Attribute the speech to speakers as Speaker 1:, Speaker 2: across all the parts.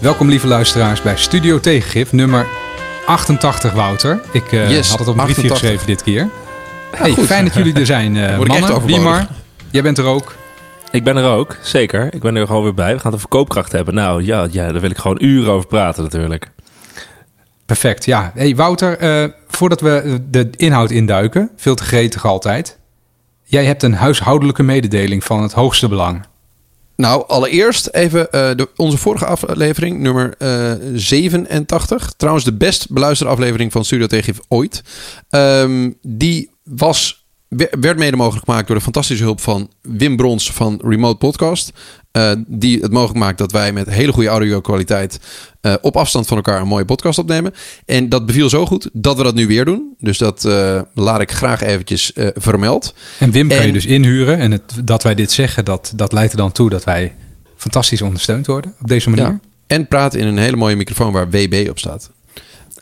Speaker 1: Welkom lieve luisteraars bij Studio Tegengif, nummer 88 Wouter. Ik uh,
Speaker 2: Yes,
Speaker 1: had het op een briefje
Speaker 2: 88.
Speaker 1: geschreven dit keer. Hey,
Speaker 2: goed.
Speaker 1: fijn dat jullie er zijn, eh
Speaker 2: Word ik echt
Speaker 1: mannen. Wiemar, jij bent er ook.
Speaker 3: Ik ben er ook, zeker. Ik ben er gewoon weer bij. We gaan de verkoopkracht hebben. Nou ja, ja, daar wil ik gewoon uren over praten natuurlijk.
Speaker 1: Perfect, ja. Hey Wouter, eh, voordat we de inhoud induiken, veel te gretig altijd. Jij hebt een huishoudelijke mededeling van het hoogste belang.
Speaker 2: Nou, allereerst even eh, de, onze vorige aflevering, nummer eh 87. Trouwens, de best beluisterde aflevering van Studio Tegengif ooit. Ehm, die was, wer- werd mede mogelijk gemaakt door de fantastische hulp van Wim Brons van Remote Podcast. Eh, die het mogelijk maakt dat wij met hele goede audio-kwaliteit eh, op afstand van elkaar een mooie podcast opnemen. En dat beviel zo goed dat we dat nu weer doen. Dus dat eh, laat ik graag eventjes eh, vermeld.
Speaker 1: En Wim kan je dus inhuren. En het, dat wij dit zeggen, dat, dat leidt er dan toe dat wij fantastisch ondersteund worden op deze manier.
Speaker 2: Ja. En praten in een hele mooie microfoon waar WB op staat.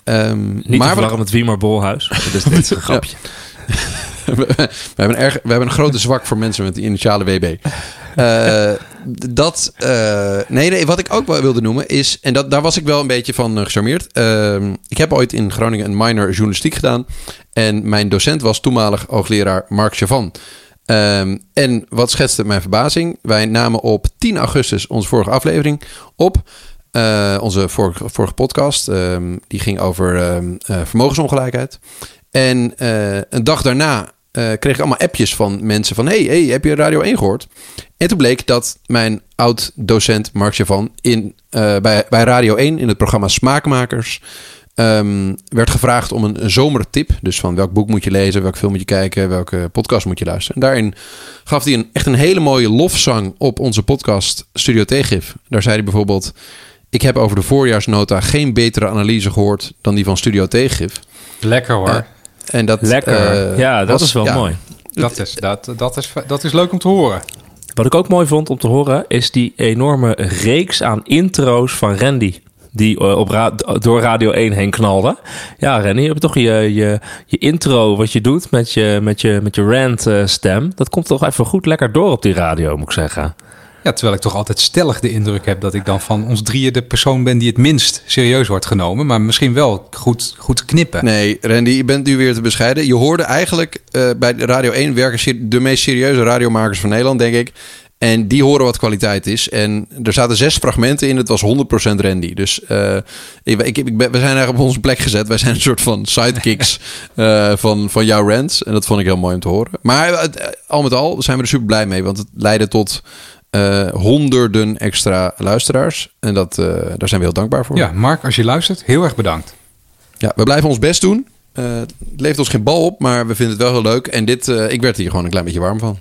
Speaker 2: Ehm,
Speaker 3: Niet
Speaker 2: maar
Speaker 3: te met Wiemer Bolhuis. Dat is, dit is een grapje.
Speaker 2: we, hebben een erg, we hebben een grote zwak voor mensen met de initiale WB. Dat, eh, nee, nee, wat ik ook wel wilde noemen is, en dat, daar was ik wel een beetje van eh, gecharmeerd. Ehm, ik heb ooit in Groningen een minor journalistiek gedaan. En mijn docent was toenmalig hoogleraar Mark Chavan. Ehm, en wat schetste mijn verbazing? Wij namen op 10 augustus onze vorige aflevering op. Eh, onze vorige, podcast. ehm, die ging over vermogensongelijkheid. En een dag daarna eh, kreeg ik allemaal appjes van mensen van... hey, hey, heb je Radio 1 gehoord? En toen bleek dat mijn oud-docent Mark Chavan... In, eh, bij, bij Radio 1 in het programma Smaakmakers... ehm, werd gevraagd om een, een zomertip. Dus van welk boek moet je lezen, welk film moet je kijken... welke podcast moet je luisteren. En daarin gaf hij een, echt een hele mooie lofzang op onze podcast Studio Tegif. Daar zei hij bijvoorbeeld... Ik heb over de voorjaarsnota geen betere analyse gehoord dan die van Studio Tegif.
Speaker 1: Lekker hoor.
Speaker 2: Ja. En dat,
Speaker 3: Lekker.
Speaker 2: eh,
Speaker 3: ja, dat
Speaker 2: was-
Speaker 3: is wel
Speaker 2: ja,
Speaker 3: mooi.
Speaker 1: Dat, is, dat, dat, is, dat is leuk om te horen.
Speaker 3: Wat ik ook mooi vond om te horen, is die enorme reeks aan intro's van Randy. Die eh, op ra- door Radio 1 heen knalde. Ja, Randy, je hebt toch je, je, je intro, wat je doet met je, met je, met je rant eh, stem. Dat komt toch even goed lekker door op die radio, moet ik zeggen.
Speaker 1: Ja, terwijl ik toch altijd stellig de indruk heb dat ik dan van ons drieën de persoon ben die het minst serieus wordt genomen. Maar misschien wel goed, goed knippen.
Speaker 2: Nee, Randy, je bent nu weer te bescheiden. Je hoorde eigenlijk eh, bij Radio 1 werken de meest serieuze radiomakers van Nederland, denk ik. En die horen wat kwaliteit is. En er zaten zes fragmenten in. Het was 100% Randy. Dus eh, ik, ik, ik ben- we zijn eigenlijk op onze plek gezet. Wij zijn een soort van sidekicks eh, van, van jouw rants. En dat vond ik heel mooi om te horen. Maar al met al zijn we er super blij mee. Want het leidde tot eh, honderden extra luisteraars. En dat, eh, daar zijn we heel dankbaar voor.
Speaker 1: Ja, Mark, als je luistert, heel erg bedankt.
Speaker 2: Ja, we blijven ons best doen. Eh, het levert ons geen bal op, maar we vinden het wel heel leuk. En dit, ik werd hier gewoon een klein beetje warm van.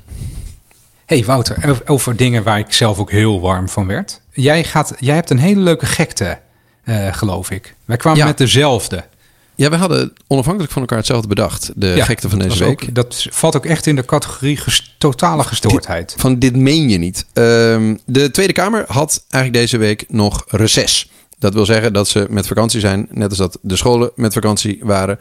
Speaker 1: hey, Wouter, over- dingen waar ik zelf ook heel warm van werd. Jij, gaat, jij hebt een hele leuke gekte, geloof ik. Wij kwamen
Speaker 2: Ja.
Speaker 1: met dezelfde.
Speaker 2: Ja, we hadden onafhankelijk van elkaar hetzelfde bedacht. De
Speaker 1: Ja,
Speaker 2: gekte van deze week.
Speaker 1: ook- dat valt ook echt in de categorie ges- totale gestoordheid.
Speaker 2: Van dit meen je niet. Ehm, de Tweede Kamer had eigenlijk deze week nog reces. Dat wil zeggen dat ze met vakantie zijn, net als dat de scholen met vakantie waren.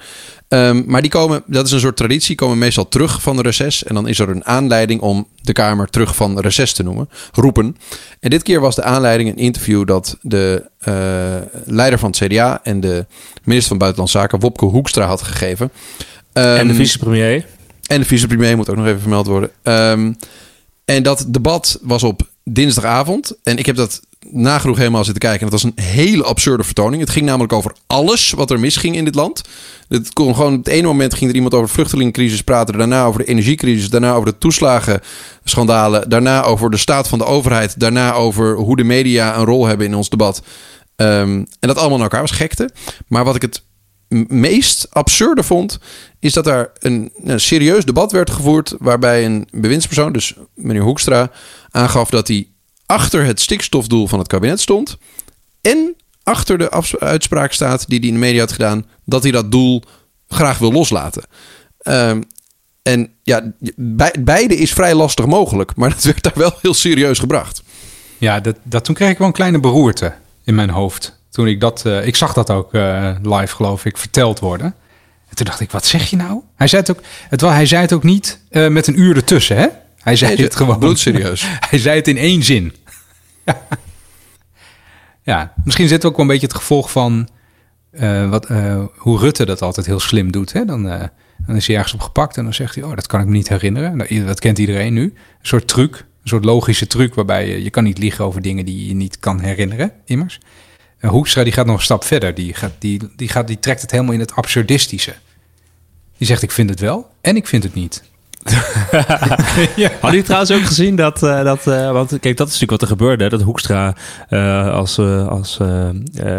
Speaker 2: Ehm, maar die komen, dat is een soort traditie, komen meestal terug van de reces. En dan is er een aanleiding om de Kamer terug van reces te noemen, roepen. En dit keer was de aanleiding een interview dat de eh, leider van het CDA en de minister van Buitenlandse Zaken, Wopke Hoekstra, had gegeven.
Speaker 3: en de
Speaker 2: Ehm,
Speaker 3: vicepremier.
Speaker 2: en de vicepremier moet ook nog even vermeld worden. Ehm, en dat debat was op dinsdagavond. En ik heb dat nagenoeg helemaal zitten kijken. En dat was een hele absurde vertoning. Het ging namelijk over alles wat er misging in dit land. Het kon gewoon, op het ene moment ging er iemand over de vluchtelingencrisis praten. Daarna over de energiecrisis. Daarna over de toeslagenschandalen. Daarna over de staat van de overheid. Daarna over hoe de media een rol hebben in ons debat. Ehm, en dat allemaal naar elkaar was gekte. Maar wat ik het meest absurde vond, is dat daar een, een serieus debat werd gevoerd. waarbij een bewindspersoon, dus meneer Hoekstra, aangaf dat hij achter het stikstofdoel van het kabinet stond. en achter de uitspraak staat die hij in de media had gedaan. dat hij dat doel graag wil loslaten. Ehm, en ja, beide is vrij lastig mogelijk, maar dat werd daar wel heel serieus gebracht.
Speaker 1: Ja, dat, dat, toen kreeg ik wel een kleine beroerte in mijn hoofd. Toen ik dat, eh, ik zag dat ook eh, live, geloof ik, verteld worden. En toen dacht ik, wat zeg je nou? Hij zei het ook, het, hij zei het ook niet eh, met een uur ertussen, hè? Hij zei
Speaker 2: Nee,
Speaker 1: het gewoon.
Speaker 2: bloedserieus.
Speaker 1: Hij zei het in één zin. Ja, misschien zit ook wel een beetje het gevolg van eh, wat, eh, hoe Rutte dat altijd heel slim doet. Hè? Dan, eh, dan is hij ergens op gepakt en dan zegt hij, oh, dat kan ik me niet herinneren. Nou, Dat kent iedereen nu. Een soort truc, een soort logische truc waarbij je, je kan niet liegen over dingen die je niet kan herinneren, immers. Hoekstra die gaat nog een stap verder. Die, gaat, die, die, gaat, die trekt het helemaal in het absurdistische. Die zegt, ik vind het wel en ik vind het niet.
Speaker 3: Hadden jullie trouwens ook gezien dat, eh, dat eh, want kijk, dat is natuurlijk wat er gebeurde. Dat Hoekstra eh, als, als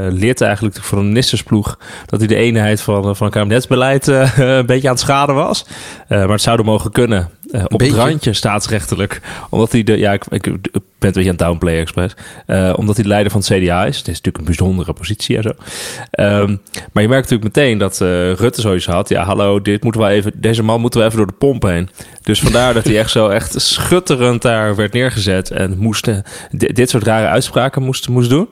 Speaker 3: lid eigenlijk van een ministersploeg, dat hij de eenheid van, van kabinetsbeleid eh, een beetje aan het schaden was. Maar het zou er mogen kunnen. Eh, op het
Speaker 2: beetje?
Speaker 3: randje staatsrechtelijk. Omdat hij de, ja, ik, ik, ik ben een beetje aan het downplayen expres. Eh, omdat hij de leider van het CDA is. Het is natuurlijk een bijzondere positie en zo. Ehm, maar je merkt natuurlijk meteen dat eh, Rutte zoiets had. Ja, hallo, dit moeten we even, deze man moeten we even door de pomp heen. Dus vandaar dat hij echt zo echt schutterend daar werd neergezet. En moest, di- dit soort rare uitspraken moest, moest doen.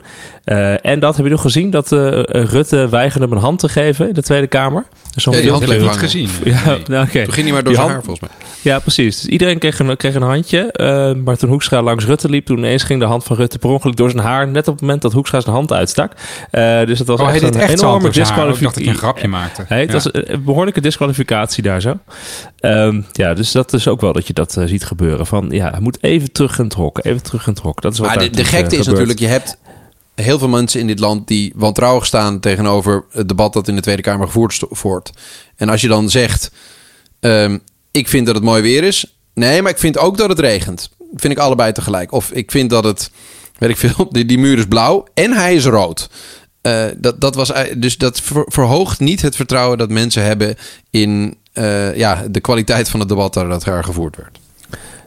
Speaker 3: En dat heb je nog gezien, dat Rutte weigerde hem een hand te geven in de Tweede Kamer. Zo'n
Speaker 2: Ja, die hand bleef
Speaker 1: Niet gezien.
Speaker 3: Ja,
Speaker 1: Nee.
Speaker 3: nou, oké.
Speaker 2: Toen ging hij maar door
Speaker 3: Die
Speaker 2: zijn
Speaker 3: hand-
Speaker 2: haar, volgens mij.
Speaker 3: Ja, precies. Dus iedereen kreeg een, kreeg een handje. eh, maar toen Hoekstra langs Rutte liep, toen ineens ging de hand van Rutte per ongeluk door zijn haar. Net op het moment dat Hoekstra zijn hand uitstak. Eh, dus het was
Speaker 1: Oh,
Speaker 3: echt een
Speaker 1: echt
Speaker 3: enorme
Speaker 1: Ik dacht dat ik een
Speaker 3: disqualificatie.
Speaker 1: grapje maakte.
Speaker 3: Hey, het
Speaker 1: Ja.
Speaker 3: was een behoorlijke disqualificatie daar zo. Ehm, ja, dus dat is ook wel dat je dat eh, ziet gebeuren. Van ja, hij moet even terug in het hok. Even terug in het hok. Dat is wat
Speaker 2: Maar de, gekte is natuurlijk, je hebt heel veel mensen in dit land die wantrouwig staan tegenover het debat dat in de Tweede Kamer gevoerd wordt. En als je dan zegt, ehm, ik vind dat het mooi weer is. Nee, maar ik vind ook dat het regent. Vind ik allebei tegelijk. Of ik vind dat het, weet ik veel, die, die muur is blauw en hij is rood. Eh, dat, dat was, ei- dus dat ver- verhoogt niet het vertrouwen dat mensen hebben in eh, ja, de kwaliteit van het debat dat daar gevoerd werd.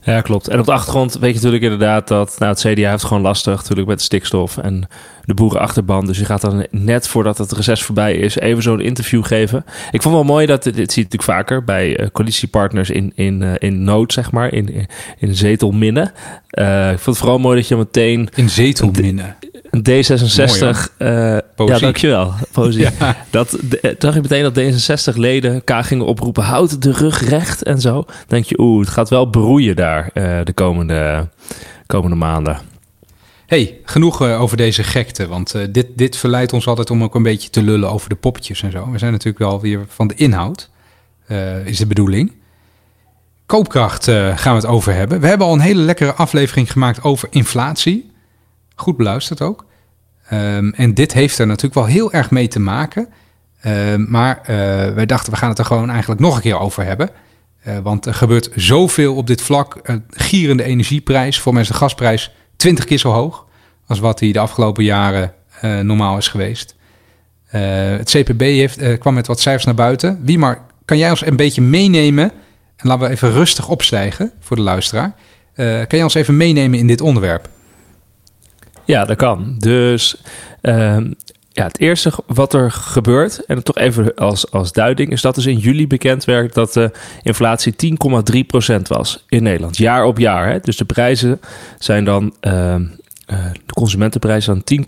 Speaker 3: Ja, klopt. En op de achtergrond weet je natuurlijk inderdaad dat nou, het CDA heeft gewoon lastig natuurlijk met de stikstof en de boerenachterban. Dus je gaat dan net voordat het reces voorbij is even zo'n interview geven. Ik vond wel mooi dat, dit zie je natuurlijk vaker bij eh, coalitiepartners in, in, eh, in nood, zeg maar, in, in, in zetelminnen. Eh, ik vond het vooral mooi dat je meteen
Speaker 1: In zetelminnen.
Speaker 3: Een D66...
Speaker 1: Mooi,
Speaker 3: eh, ja, dankjewel. Poëzie. Dat, de, eh, zag je meteen dat D66-leden elkaar gingen oproepen... houd de rug recht en zo. Dan denk je, oeh, het gaat wel broeien daar eh, de komende, komende maanden.
Speaker 1: hey, genoeg over deze gekte. Want dit, dit verleidt ons altijd om ook een beetje te lullen over de poppetjes en zo. We zijn natuurlijk wel weer van de inhoud, is de bedoeling. Koopkracht gaan we het over hebben. We hebben al een hele lekkere aflevering gemaakt over inflatie. Goed beluisterd ook. Ehm, en dit heeft er natuurlijk wel heel erg mee te maken. Ehm, maar eh, wij dachten, we gaan het er gewoon eigenlijk nog een keer over hebben. Eh, want er gebeurt zoveel op dit vlak. Een gierende energieprijs. Voor mensen de gasprijs 20 keer zo hoog. als wat die de afgelopen jaren eh, normaal is geweest. Het CPB heeft, kwam met wat cijfers naar buiten. Wie maar, kan jij ons een beetje meenemen? En laten we even rustig opstijgen voor de luisteraar. Kan jij ons even meenemen in dit onderwerp?
Speaker 3: Ja, dat kan. Dus ehm, ja, het eerste wat er gebeurt, en toch even als, als duiding, is dat dus in juli bekend werd dat de inflatie 10,3% was in Nederland. Jaar op jaar. Hè? Dus de prijzen zijn dan, ehm, eh, de consumentenprijzen zijn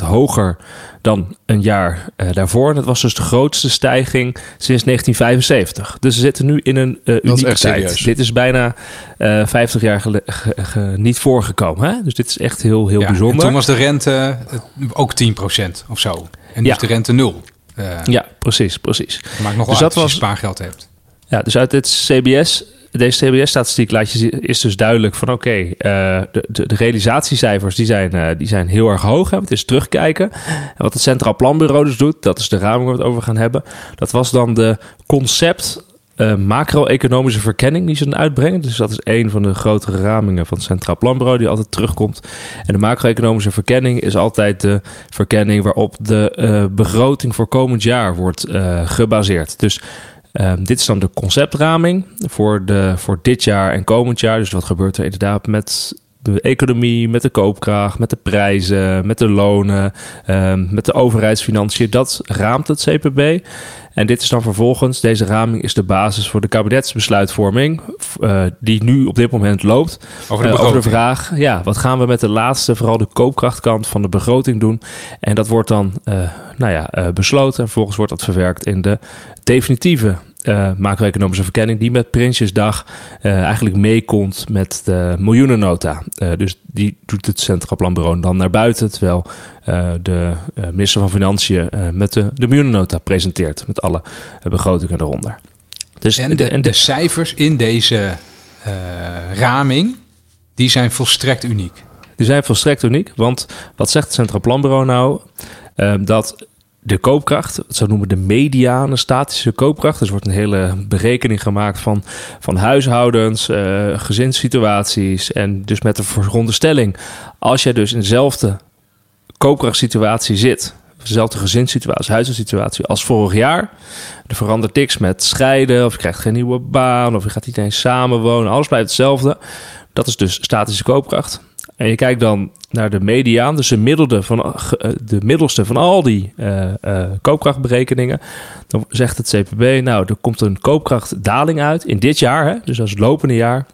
Speaker 3: 10,3% hoger dan een jaar eh, daarvoor. En dat was dus de grootste stijging sinds 1975. Dus we zitten nu in een eh unieke tijd.
Speaker 2: serieus.
Speaker 3: Dit is bijna eh 50 jaar gele- ge- ge- niet voorgekomen. Hè? Dus dit is echt heel, heel
Speaker 1: Ja, en
Speaker 3: bijzonder.
Speaker 1: toen was de rente eh, ook 10% of zo. En nu
Speaker 3: Ja.
Speaker 1: is de rente nul. Eh
Speaker 3: Ja, precies, precies.
Speaker 1: Maakt nog
Speaker 3: Dus
Speaker 1: uit
Speaker 3: dat
Speaker 1: als je spaargeld hebt.
Speaker 3: Ja, dus uit dit CBS, deze CBS-statistiek laat je is dus duidelijk van oké, eh, de, de, realisatiecijfers die zijn, eh, die zijn heel erg hoog. Hè. Het is terugkijken. En wat het Centraal Planbureau dus doet, dat is de raming waar we het over gaan hebben. Dat was dan de concept eh, macro-economische verkenning die ze dan uitbrengen. Dus dat is een van de grotere ramingen van het Centraal Planbureau die altijd terugkomt. En de macro-economische verkenning is altijd de verkenning waarop de begroting voor komend jaar wordt gebaseerd. Dus Ehm, dit is dan de conceptraming voor, de, voor dit jaar en komend jaar. Dus wat gebeurt er inderdaad met de economie, met de koopkracht, met de prijzen, met de lonen, ehm, met de overheidsfinanciën. Dat raamt het CPB. En dit is dan vervolgens, deze raming is de basis voor de kabinetsbesluitvorming, eh, die nu op dit moment loopt.
Speaker 1: Over de
Speaker 3: Eh, over de vraag, ja, wat gaan we met de laatste, vooral de koopkrachtkant van de begroting doen? En dat wordt dan, eh, nou ja, besloten en vervolgens wordt dat verwerkt in de definitieve uh, macro-economische verkenning, die met Prinsjesdag uh, eigenlijk meekomt met de miljoenennota. Uh, dus die doet het Centraal Planbureau dan naar buiten, terwijl de minister van Financiën met de, de miljoenennota presenteert, met alle begrotingen eronder.
Speaker 1: Dus, en, de, en de cijfers in deze raming, die zijn volstrekt uniek.
Speaker 3: Die zijn volstrekt uniek, want wat zegt het Centraal Planbureau nou? dat de koopkracht, ze noemen de mediane statische koopkracht. Dus wordt een hele berekening gemaakt van, van huishoudens, uh, gezinssituaties. En dus met de veronderstelling, als jij dus in dezelfde koopkrachtsituatie zit, dezelfde gezinssituatie, huishoudensituatie als vorig jaar. Er verandert niks met scheiden, of je krijgt geen nieuwe baan, of je gaat niet eens samenwonen. Alles blijft hetzelfde. Dat is dus statische koopkracht. En je kijkt dan naar de mediaan, dus de, van, eh, de middelste van al die uh, koopkrachtberekeningen. Dan zegt het CPB, nou, er komt een koopkrachtdaling uit in dit jaar, hè, dus als lopende jaar,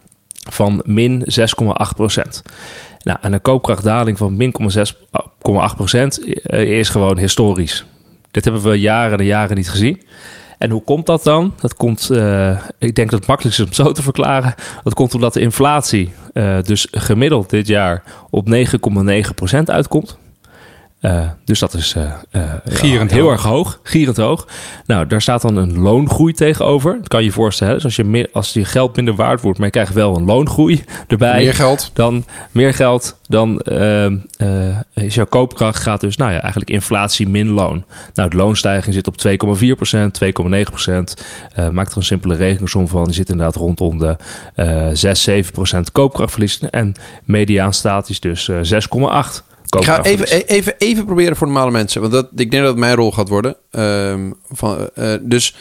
Speaker 3: van min 6,8 procent. Nou, en een koopkrachtdaling van min 6,8 procent is gewoon historisch. Dit hebben we jaren en jaren niet gezien. En hoe komt dat dan? Dat komt, uh, ik denk dat het makkelijkst is om zo te verklaren. Dat komt omdat de inflatie uh, dus gemiddeld dit jaar op 9,9% uitkomt. Uh, dus dat is uh, Gierend heel hoog. erg hoog. Gierend hoog. Nou, daar staat dan een loongroei tegenover. Dat kan je je voorstellen. Dus als je, meer, als je geld minder waard wordt, maar je krijgt wel een loongroei erbij.
Speaker 2: Meer geld.
Speaker 3: Dan meer geld. Dan is jouw koopkracht gaat dus, nou ja, eigenlijk inflatie min loon. Nou, de loonstijging zit op 2,4%, 2,9%. maak er een simpele rekensom van. Die zit inderdaad rondom de 6, 7% koopkrachtverlies. En mediaan staat is dus 6,8%.
Speaker 2: Ik ga even, e-, even, even proberen voor normale mensen. Want dat, ik denk dat het mijn rol gaat worden. Um, van, uh, dus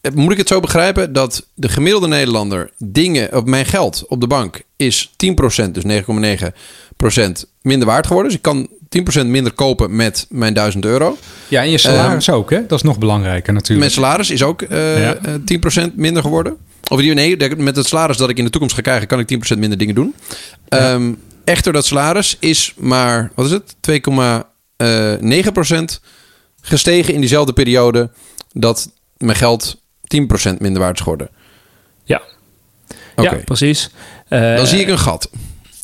Speaker 2: eh, moet ik het zo begrijpen dat de gemiddelde Nederlander dingen op mijn geld op de bank is 10%, dus 9,9% minder waard geworden. Dus ik kan 10% minder kopen met mijn 1000 euro.
Speaker 1: Ja, en je salaris um, ook, hè? Dat is nog belangrijker natuurlijk.
Speaker 2: Mijn salaris is ook uh, ja. 10% minder geworden. Of nee, met het salaris dat ik in de toekomst ga krijgen, kan ik 10% minder dingen doen. Ja. Um, echter, dat salaris is maar, wat is het? 2,9% gestegen in diezelfde periode dat mijn geld 10% minder waard is geworden.
Speaker 3: Ja, okay. ja precies.
Speaker 2: Uh, Dan zie ik een gat.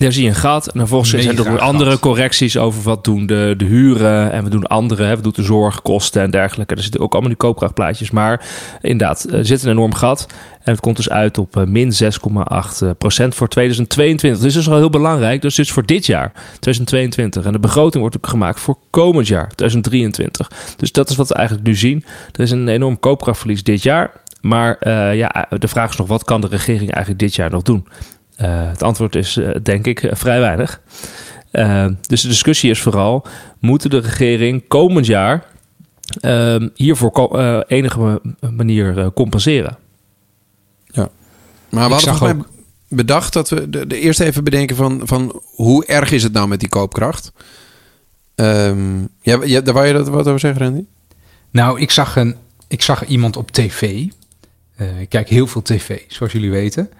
Speaker 3: Daar zie je een gat. En vervolgens zijn er ook andere gat. correcties over wat doen de, de huren. En we doen andere, hè, we doen de zorgkosten en dergelijke. Er zitten ook allemaal die koopkrachtplaatjes. Maar inderdaad, er zit een enorm gat. En het komt dus uit op uh, min 6,8 procent voor 2022. Dus dat is wel heel belangrijk. Dus is voor dit jaar, 2022. En de begroting wordt ook gemaakt voor komend jaar, 2023. Dus dat is wat we eigenlijk nu zien. Er is een enorm koopkrachtverlies dit jaar. Maar uh, ja, de vraag is nog, wat kan de regering eigenlijk dit jaar nog doen? Uh, het antwoord is uh, denk ik vrij weinig. Uh, dus de discussie is vooral: moet de regering komend jaar hiervoor enige manier compenseren?
Speaker 2: Ja, maar we hadden ook... bedacht dat we de, de, eerst even bedenken van, van hoe erg is het nou met die koopkracht? Um, ja, ja, daar wou je dat wat over zeggen, Randy?
Speaker 1: Nou, ik zag, een, ik zag iemand op tv. ik kijk heel veel tv, zoals jullie weten.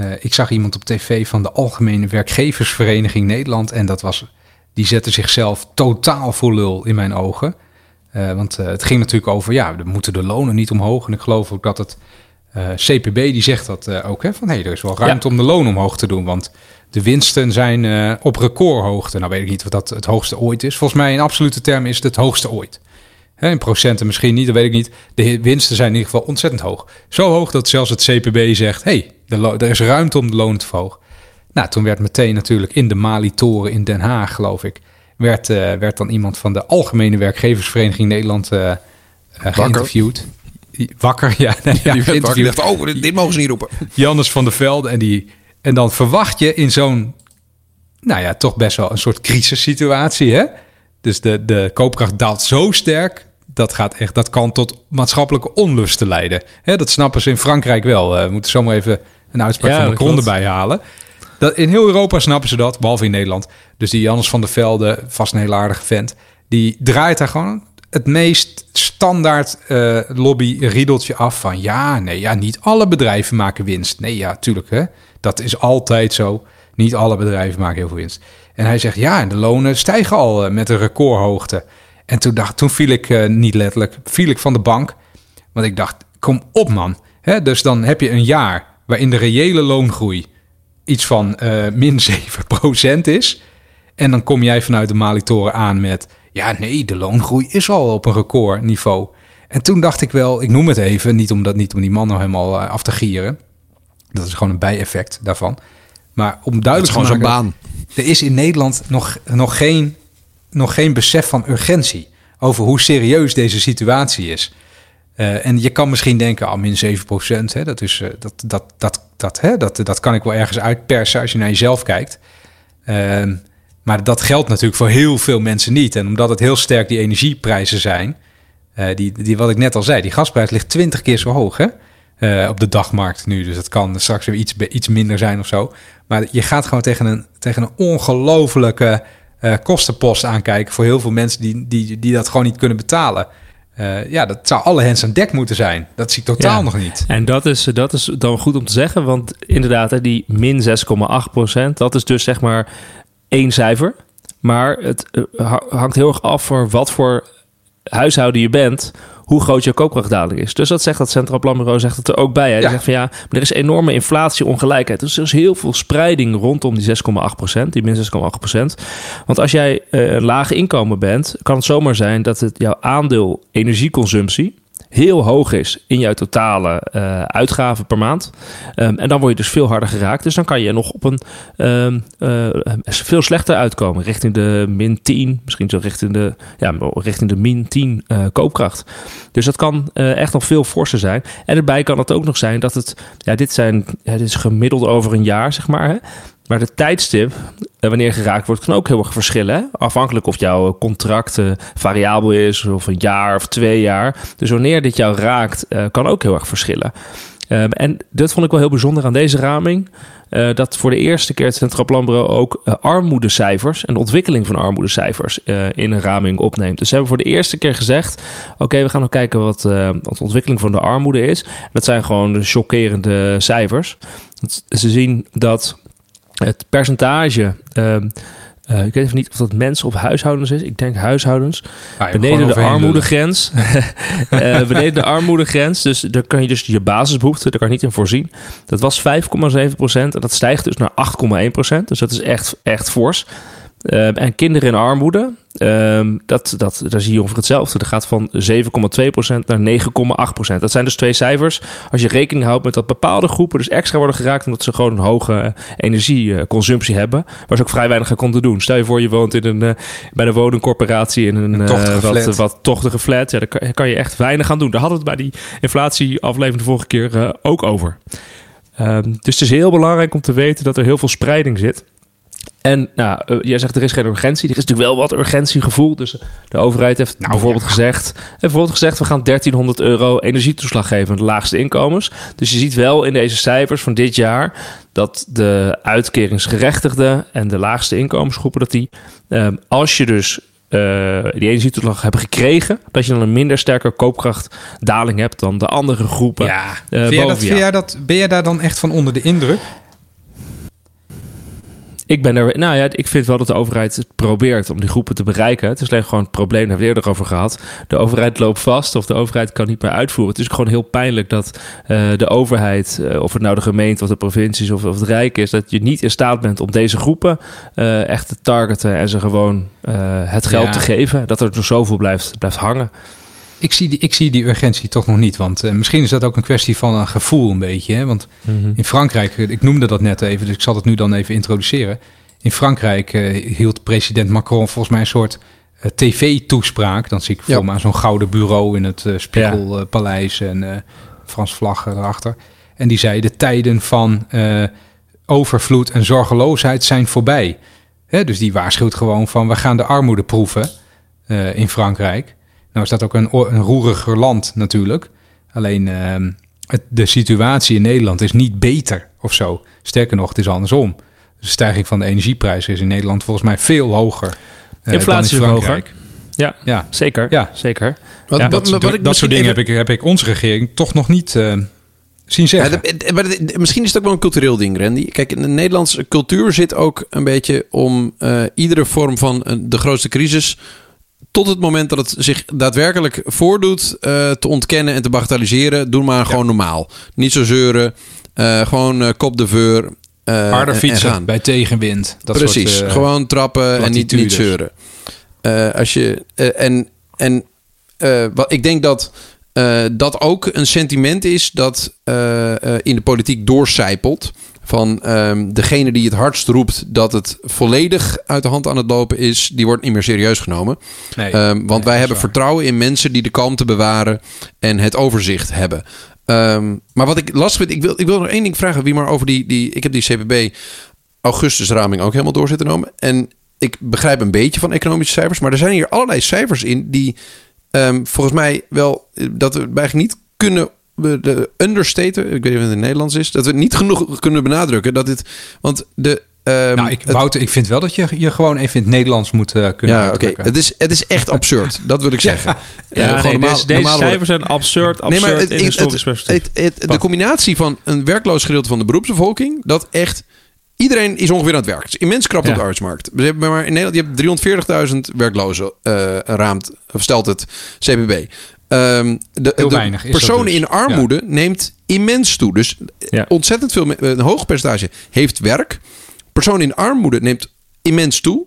Speaker 1: Uh, ik zag iemand op tv van de Algemene Werkgeversvereniging Nederland. En dat was, die zette zichzelf totaal voor lul in mijn ogen. Uh, want uh, het ging natuurlijk over, ja, we moeten de lonen niet omhoog. En ik geloof ook dat het CPB, die zegt dat ook, hè, van hé, hey, er is wel ruimte ja. om de loon omhoog te doen. Want de winsten zijn op recordhoogte. Nou weet ik niet wat dat het hoogste ooit is. Volgens mij in absolute termen is het het hoogste ooit. In procenten misschien niet, dat weet ik niet. De winsten zijn in ieder geval ontzettend hoog. Zo hoog dat zelfs het CPB zegt: hey, er is ruimte om de loon te verhogen. Nou, toen werd meteen natuurlijk in de Mali-toren in Den Haag, geloof ik, werd, uh, werd dan iemand van de Algemene Werkgeversvereniging Nederland uh, uh, geïnterviewd. Wakker, ja. Nee, ja
Speaker 2: die werd wakker, dacht, oh, dit, dit, mogen ze niet roepen.
Speaker 1: Jannes van der Velde. En, die, en dan verwacht je in zo'n, nou ja, toch best wel een soort crisissituatie, hè? Dus de, de koopkracht daalt zo sterk. Dat, gaat echt, dat kan tot maatschappelijke onlusten leiden. Hè, dat snappen ze in Frankrijk wel. Uh, we moeten zomaar even een uitspraak ja, van Macron erbij halen. Dat, in heel Europa snappen ze dat, behalve in Nederland. Dus die Jannes van der Velde, vast een heel aardige vent... die draait daar gewoon het meest standaard uh, lobby-riedeltje af van... ja, nee, ja, niet alle bedrijven maken winst. Nee, ja, tuurlijk, hè. Dat is altijd zo. Niet alle bedrijven maken heel veel winst. En hij zegt, ja, en de lonen stijgen al eh, met een recordhoogte. En toen, dacht, toen viel ik uh, niet letterlijk, viel ik van de bank. Want ik dacht, kom op man. Hè, dus dan heb je een jaar waarin de reële loongroei iets van uh, min 7% is. En dan kom jij vanuit de Malitoren aan met... ja, nee, de loongroei is al op een recordniveau. En toen dacht ik wel, ik noem het even... niet om, dat, niet om die man nou helemaal af te gieren. Dat is gewoon een bijeffect daarvan. Maar om duidelijk
Speaker 2: te maken... baan.
Speaker 1: Er is in Nederland nog, nog, geen, nog geen besef van urgentie... over hoe serieus deze situatie is... Uh, en je kan misschien denken, al oh, min 7% hè, dat, is, uh, dat, dat, dat, dat, hè, dat, dat kan ik wel ergens uitpersen als je naar jezelf kijkt. Uh, maar dat geldt natuurlijk voor heel veel mensen niet. En omdat het heel sterk die energieprijzen zijn, uh, die, die wat ik net al zei, die gasprijs ligt 20 keer zo hoog hè, op de dagmarkt nu. Dus dat kan straks weer iets, iets minder zijn of zo. Maar je gaat gewoon tegen een, tegen een ongelofelijke kostenpost aankijken voor heel veel mensen die, die, die dat gewoon niet kunnen betalen. Uh, ja, dat zou alle hens aan dek moeten zijn. Dat zie ik totaal nog niet.
Speaker 3: En dat is, dat is dan goed om te zeggen, want inderdaad, die min 6,8% dat is dus zeg maar één cijfer. Maar het uh, hangt heel erg af voor wat voor huishouden je bent hoe groot je koopkrachtdaling is. Dus dat zegt dat Centraal Planbureau zegt het er ook bij. Hij ja. zegt van ja, er is enorme inflatie, ongelijkheid. Dus er is heel veel spreiding rondom die 6,8% die min 6,8% Want als jij uh, een laag inkomen bent, kan het zomaar zijn dat het jouw aandeel energieconsumptie heel hoog is in jouw totale uh, uitgaven per maand. Um, en dan word je dus veel harder geraakt. Dus dan kan je nog op een um, uh, veel slechter uitkomen. Richting de min 10, misschien zo richting de, ja, richting de min 10 uh, koopkracht. Dus dat kan echt nog veel forser zijn. En erbij kan het ook nog zijn dat het, ja, dit, zijn, ja, dit is gemiddeld over een jaar, zeg maar. Hè? Maar de tijdstip, eh, wanneer geraakt wordt, kan ook heel erg verschillen. Afhankelijk of jouw contract uh, variabel is, of een jaar of twee jaar. Dus wanneer dit jou raakt, uh, kan ook heel erg verschillen. Um, en dat vond ik wel heel bijzonder aan deze raming. Dat voor de eerste keer het Centraal Planbureau ook armoedecijfers en de ontwikkeling van armoedecijfers uh, in een raming opneemt. Dus ze hebben voor de eerste keer gezegd: oké, we gaan nog kijken wat, wat de ontwikkeling van de armoede is. Dat zijn gewoon de chockerende cijfers. Ze zien dat het percentage. Uh, uh, ik weet even niet of dat mensen of huishoudens is. Ik denk huishoudens. Ah, beneden de armoedegrens. uh, beneden de armoedegrens. Dus daar kan je dus je basisbehoefte, daar kan je niet in voorzien. Dat was 5,7% En dat stijgt dus naar 8,1% Dus dat is echt, echt fors. Uh, en kinderen in armoede, um, dat, dat, daar zie je ongeveer hetzelfde. Dat gaat van 7,2% naar 9,8%. Dat zijn dus twee cijfers. Als je rekening houdt met dat bepaalde groepen dus extra worden geraakt... omdat ze gewoon een hoge energieconsumptie hebben... waar ze ook vrij weinig aan konden doen. Stel je voor, je woont in een, uh, bij de woningcorporatie in een, een uh, wat, wat tochtige flat. Ja, daar kan, kan, je echt weinig aan doen. Daar hadden we het bij die inflatieaflevering de vorige keer ook over. Um, dus het is heel belangrijk om te weten dat er heel veel spreiding zit... En nou, uh, jij zegt er is geen urgentie. Er is natuurlijk wel wat urgentiegevoel. Dus de overheid heeft nou, bijvoorbeeld, ja. gezegd, heeft bijvoorbeeld gezegd... we gaan 1300 euro energietoeslag geven aan de laagste inkomens. Dus je ziet wel in deze cijfers van dit jaar... dat de uitkeringsgerechtigden en de laagste inkomensgroepen... dat die, um, als je dus uh, die energietoeslag hebben gekregen, dat je dan een minder sterke koopkrachtdaling hebt dan de andere groepen.
Speaker 1: Ja, uh, vind jij dat, jij ben je daar dan echt van onder de indruk?
Speaker 3: Ik ben er, nou ja, ik vind wel dat de overheid het probeert om die groepen te bereiken. Het is alleen gewoon het probleem, daar hebben we eerder over gehad. De overheid loopt vast of de overheid kan niet meer uitvoeren. Het is gewoon heel pijnlijk dat uh, de overheid, uh, of het nou de gemeente of de provincies of, of, het Rijk is, dat je niet in staat bent om deze groepen uh, echt te targeten en ze gewoon het geld ja. te geven. Dat er nog zoveel blijft, blijft hangen
Speaker 1: ik zie, die, ik zie die urgentie toch nog niet. Want uh, misschien is dat ook een kwestie van een gevoel een beetje. Hè? Want mm -hmm. in Frankrijk, ik noemde dat net even, dus ik zal het nu dan even introduceren. In Frankrijk uh, hield president Macron volgens mij een soort uh, tv-toespraak. Dan zie ik voor ja. me zo'n gouden bureau in het Spiegelpaleis ja. en Frans vlag erachter. En die zei, de tijden van overvloed en zorgeloosheid zijn voorbij. Hè? Dus die waarschuwt gewoon van, we gaan de armoede proeven in Frankrijk. Nou is dat ook een, een roeriger land natuurlijk. Alleen uh, het, de situatie in Nederland is niet beter of zo. Sterker nog, het is andersom. De stijging van de energieprijzen is in Nederland volgens mij veel hoger.
Speaker 3: Uh, Inflatie is hoger. Ja, ja, zeker. Ja. zeker.
Speaker 1: Wat, ja, dat, wat, dat soort dingen heb ik, heb ik onze regering toch nog niet uh, zien zeggen.
Speaker 2: Ja, maar misschien is het ook wel een cultureel ding, Randy. Kijk, in de Nederlandse cultuur zit ook een beetje om uh, iedere vorm van uh, de grootste crisis tot het moment dat het zich daadwerkelijk voordoet uh, te ontkennen en te bagatelliseren, doe maar gewoon normaal. Niet zo zeuren, uh, gewoon uh, kop de veur.
Speaker 1: Harder fietsen bij tegenwind.
Speaker 2: Dat Precies, soort, gewoon trappen en niet, niet zeuren. als je, en en wat, ik denk dat dat ook een sentiment is dat in de politiek doorcijpelt van um, degene die het hardst roept dat het volledig uit de hand aan het lopen is, die wordt niet meer serieus genomen. Nee, um, want wij hebben vertrouwen in mensen die de kalmte bewaren en het overzicht hebben. Um, maar wat ik lastig vind, ik wil, ik wil nog één ding vragen, wie maar over die, die. Ik heb die CPB augustusraming ook helemaal door zitten. En ik begrijp een beetje van economische cijfers, maar er zijn hier allerlei cijfers in die volgens mij wel dat we eigenlijk niet kunnen we de understaten, ik weet niet of het in het Nederlands is, dat we niet genoeg kunnen benadrukken dat dit, want de
Speaker 1: Um, nou, ik, Wouter, ik vind wel dat je je gewoon even in het Nederlands moet uh, kunnen
Speaker 2: Ja, oké. Het, is, het is echt absurd. dat wil ik zeggen.
Speaker 3: Ja, ja nee, normaal, deze, cijfers zijn absurd, absurd nee, maar het,
Speaker 2: in het, De combinatie van een werkloos gedeelte van de beroepsbevolking... dat echt... Iedereen is ongeveer aan het werk. Het is immens krap op de arbeidsmarkt. We hebben maar in Nederland je hebt 340.000 werklozen uh, raamt, of stelt het CPB. Um, de, de personen dus. in armoede neemt immens toe. Dus ontzettend veel, een hoog percentage heeft werk. Personen in armoede neemt immens toe.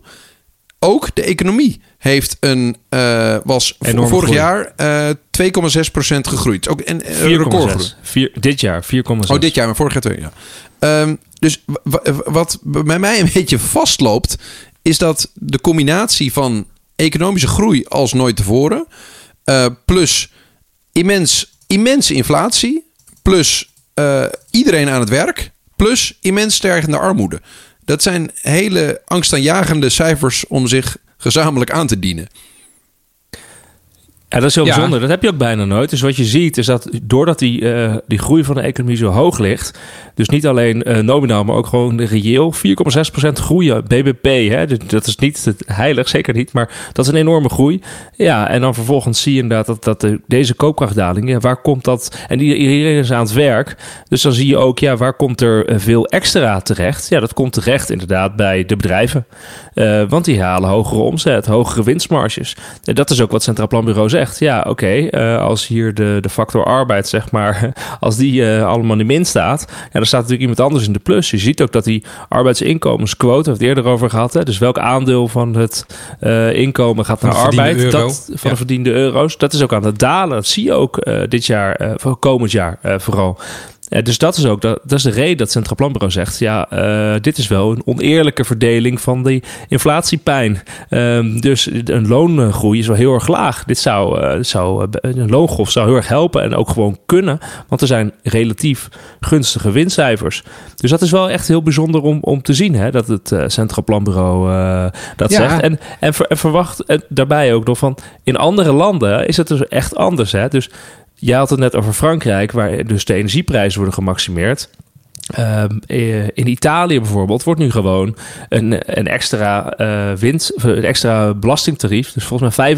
Speaker 2: Ook de economie heeft een, uh, was vorig jaar uh, 2,6% gegroeid. Ook een, een recordgroei.
Speaker 3: Dit jaar 4,6.
Speaker 2: Oh, dit jaar, maar vorig jaar 2. Ja. Um, dus wat bij mij een beetje vastloopt, is dat de combinatie van economische groei als nooit tevoren uh, plus immens, immense inflatie. Plus uh, iedereen aan het werk. Plus immens stijgende armoede. Dat zijn hele angstaanjagende cijfers om zich gezamenlijk aan te dienen.
Speaker 3: Ja, dat is heel bijzonder. Dat heb je ook bijna nooit. Dus wat je ziet is dat doordat die, uh, die groei van de economie zo hoog ligt, dus niet alleen uh, nominaal, maar ook gewoon reëel, 4,6% groeien, BBP. Hè? Dus dat is niet heilig, zeker niet, maar dat is een enorme groei. Ja, en dan vervolgens zie je inderdaad dat, dat de, deze koopkrachtdaling, ja, waar komt dat? En iedereen is aan het werk. Dus dan zie je ook, ja, waar komt er eh, veel extra terecht? Ja, dat komt terecht inderdaad bij de bedrijven. Uh, want die halen hogere omzet, hogere winstmarges. En dat is ook wat Centraal Planbureau zegt. Ja, oké, okay, uh, als hier de, de factor arbeid, zeg maar, als die uh, allemaal in de min staat, ja, dan staat natuurlijk iemand anders in de plus. Je ziet ook dat die arbeidsinkomensquote, hebben we het eerder over gehad, hè, dus welk aandeel van het inkomen gaat naar arbeid, dat, van de verdiende euro's, dat is ook aan het dalen. Dat zie je ook dit jaar, komend jaar vooral. Uh, dus dat is ook dat, dat is de reden dat Centraal Planbureau zegt: ja, uh, dit is wel een oneerlijke verdeling van die inflatiepijn. Uh, dus een loongroei is wel heel erg laag. Dit zou, uh, zou een loongolf zou heel erg helpen en ook gewoon kunnen, want er zijn relatief gunstige winstcijfers. Dus dat is wel echt heel bijzonder om, om te zien hè, dat het Centraal Planbureau dat zegt. En, en, ver, en verwacht daarbij ook nog van in andere landen is het dus echt anders. Hè? Dus je had het net over Frankrijk, waar dus de energieprijzen worden gemaximeerd. Um, in Italië bijvoorbeeld wordt nu gewoon een, een extra uh, winst, een extra belastingtarief. Dus volgens mij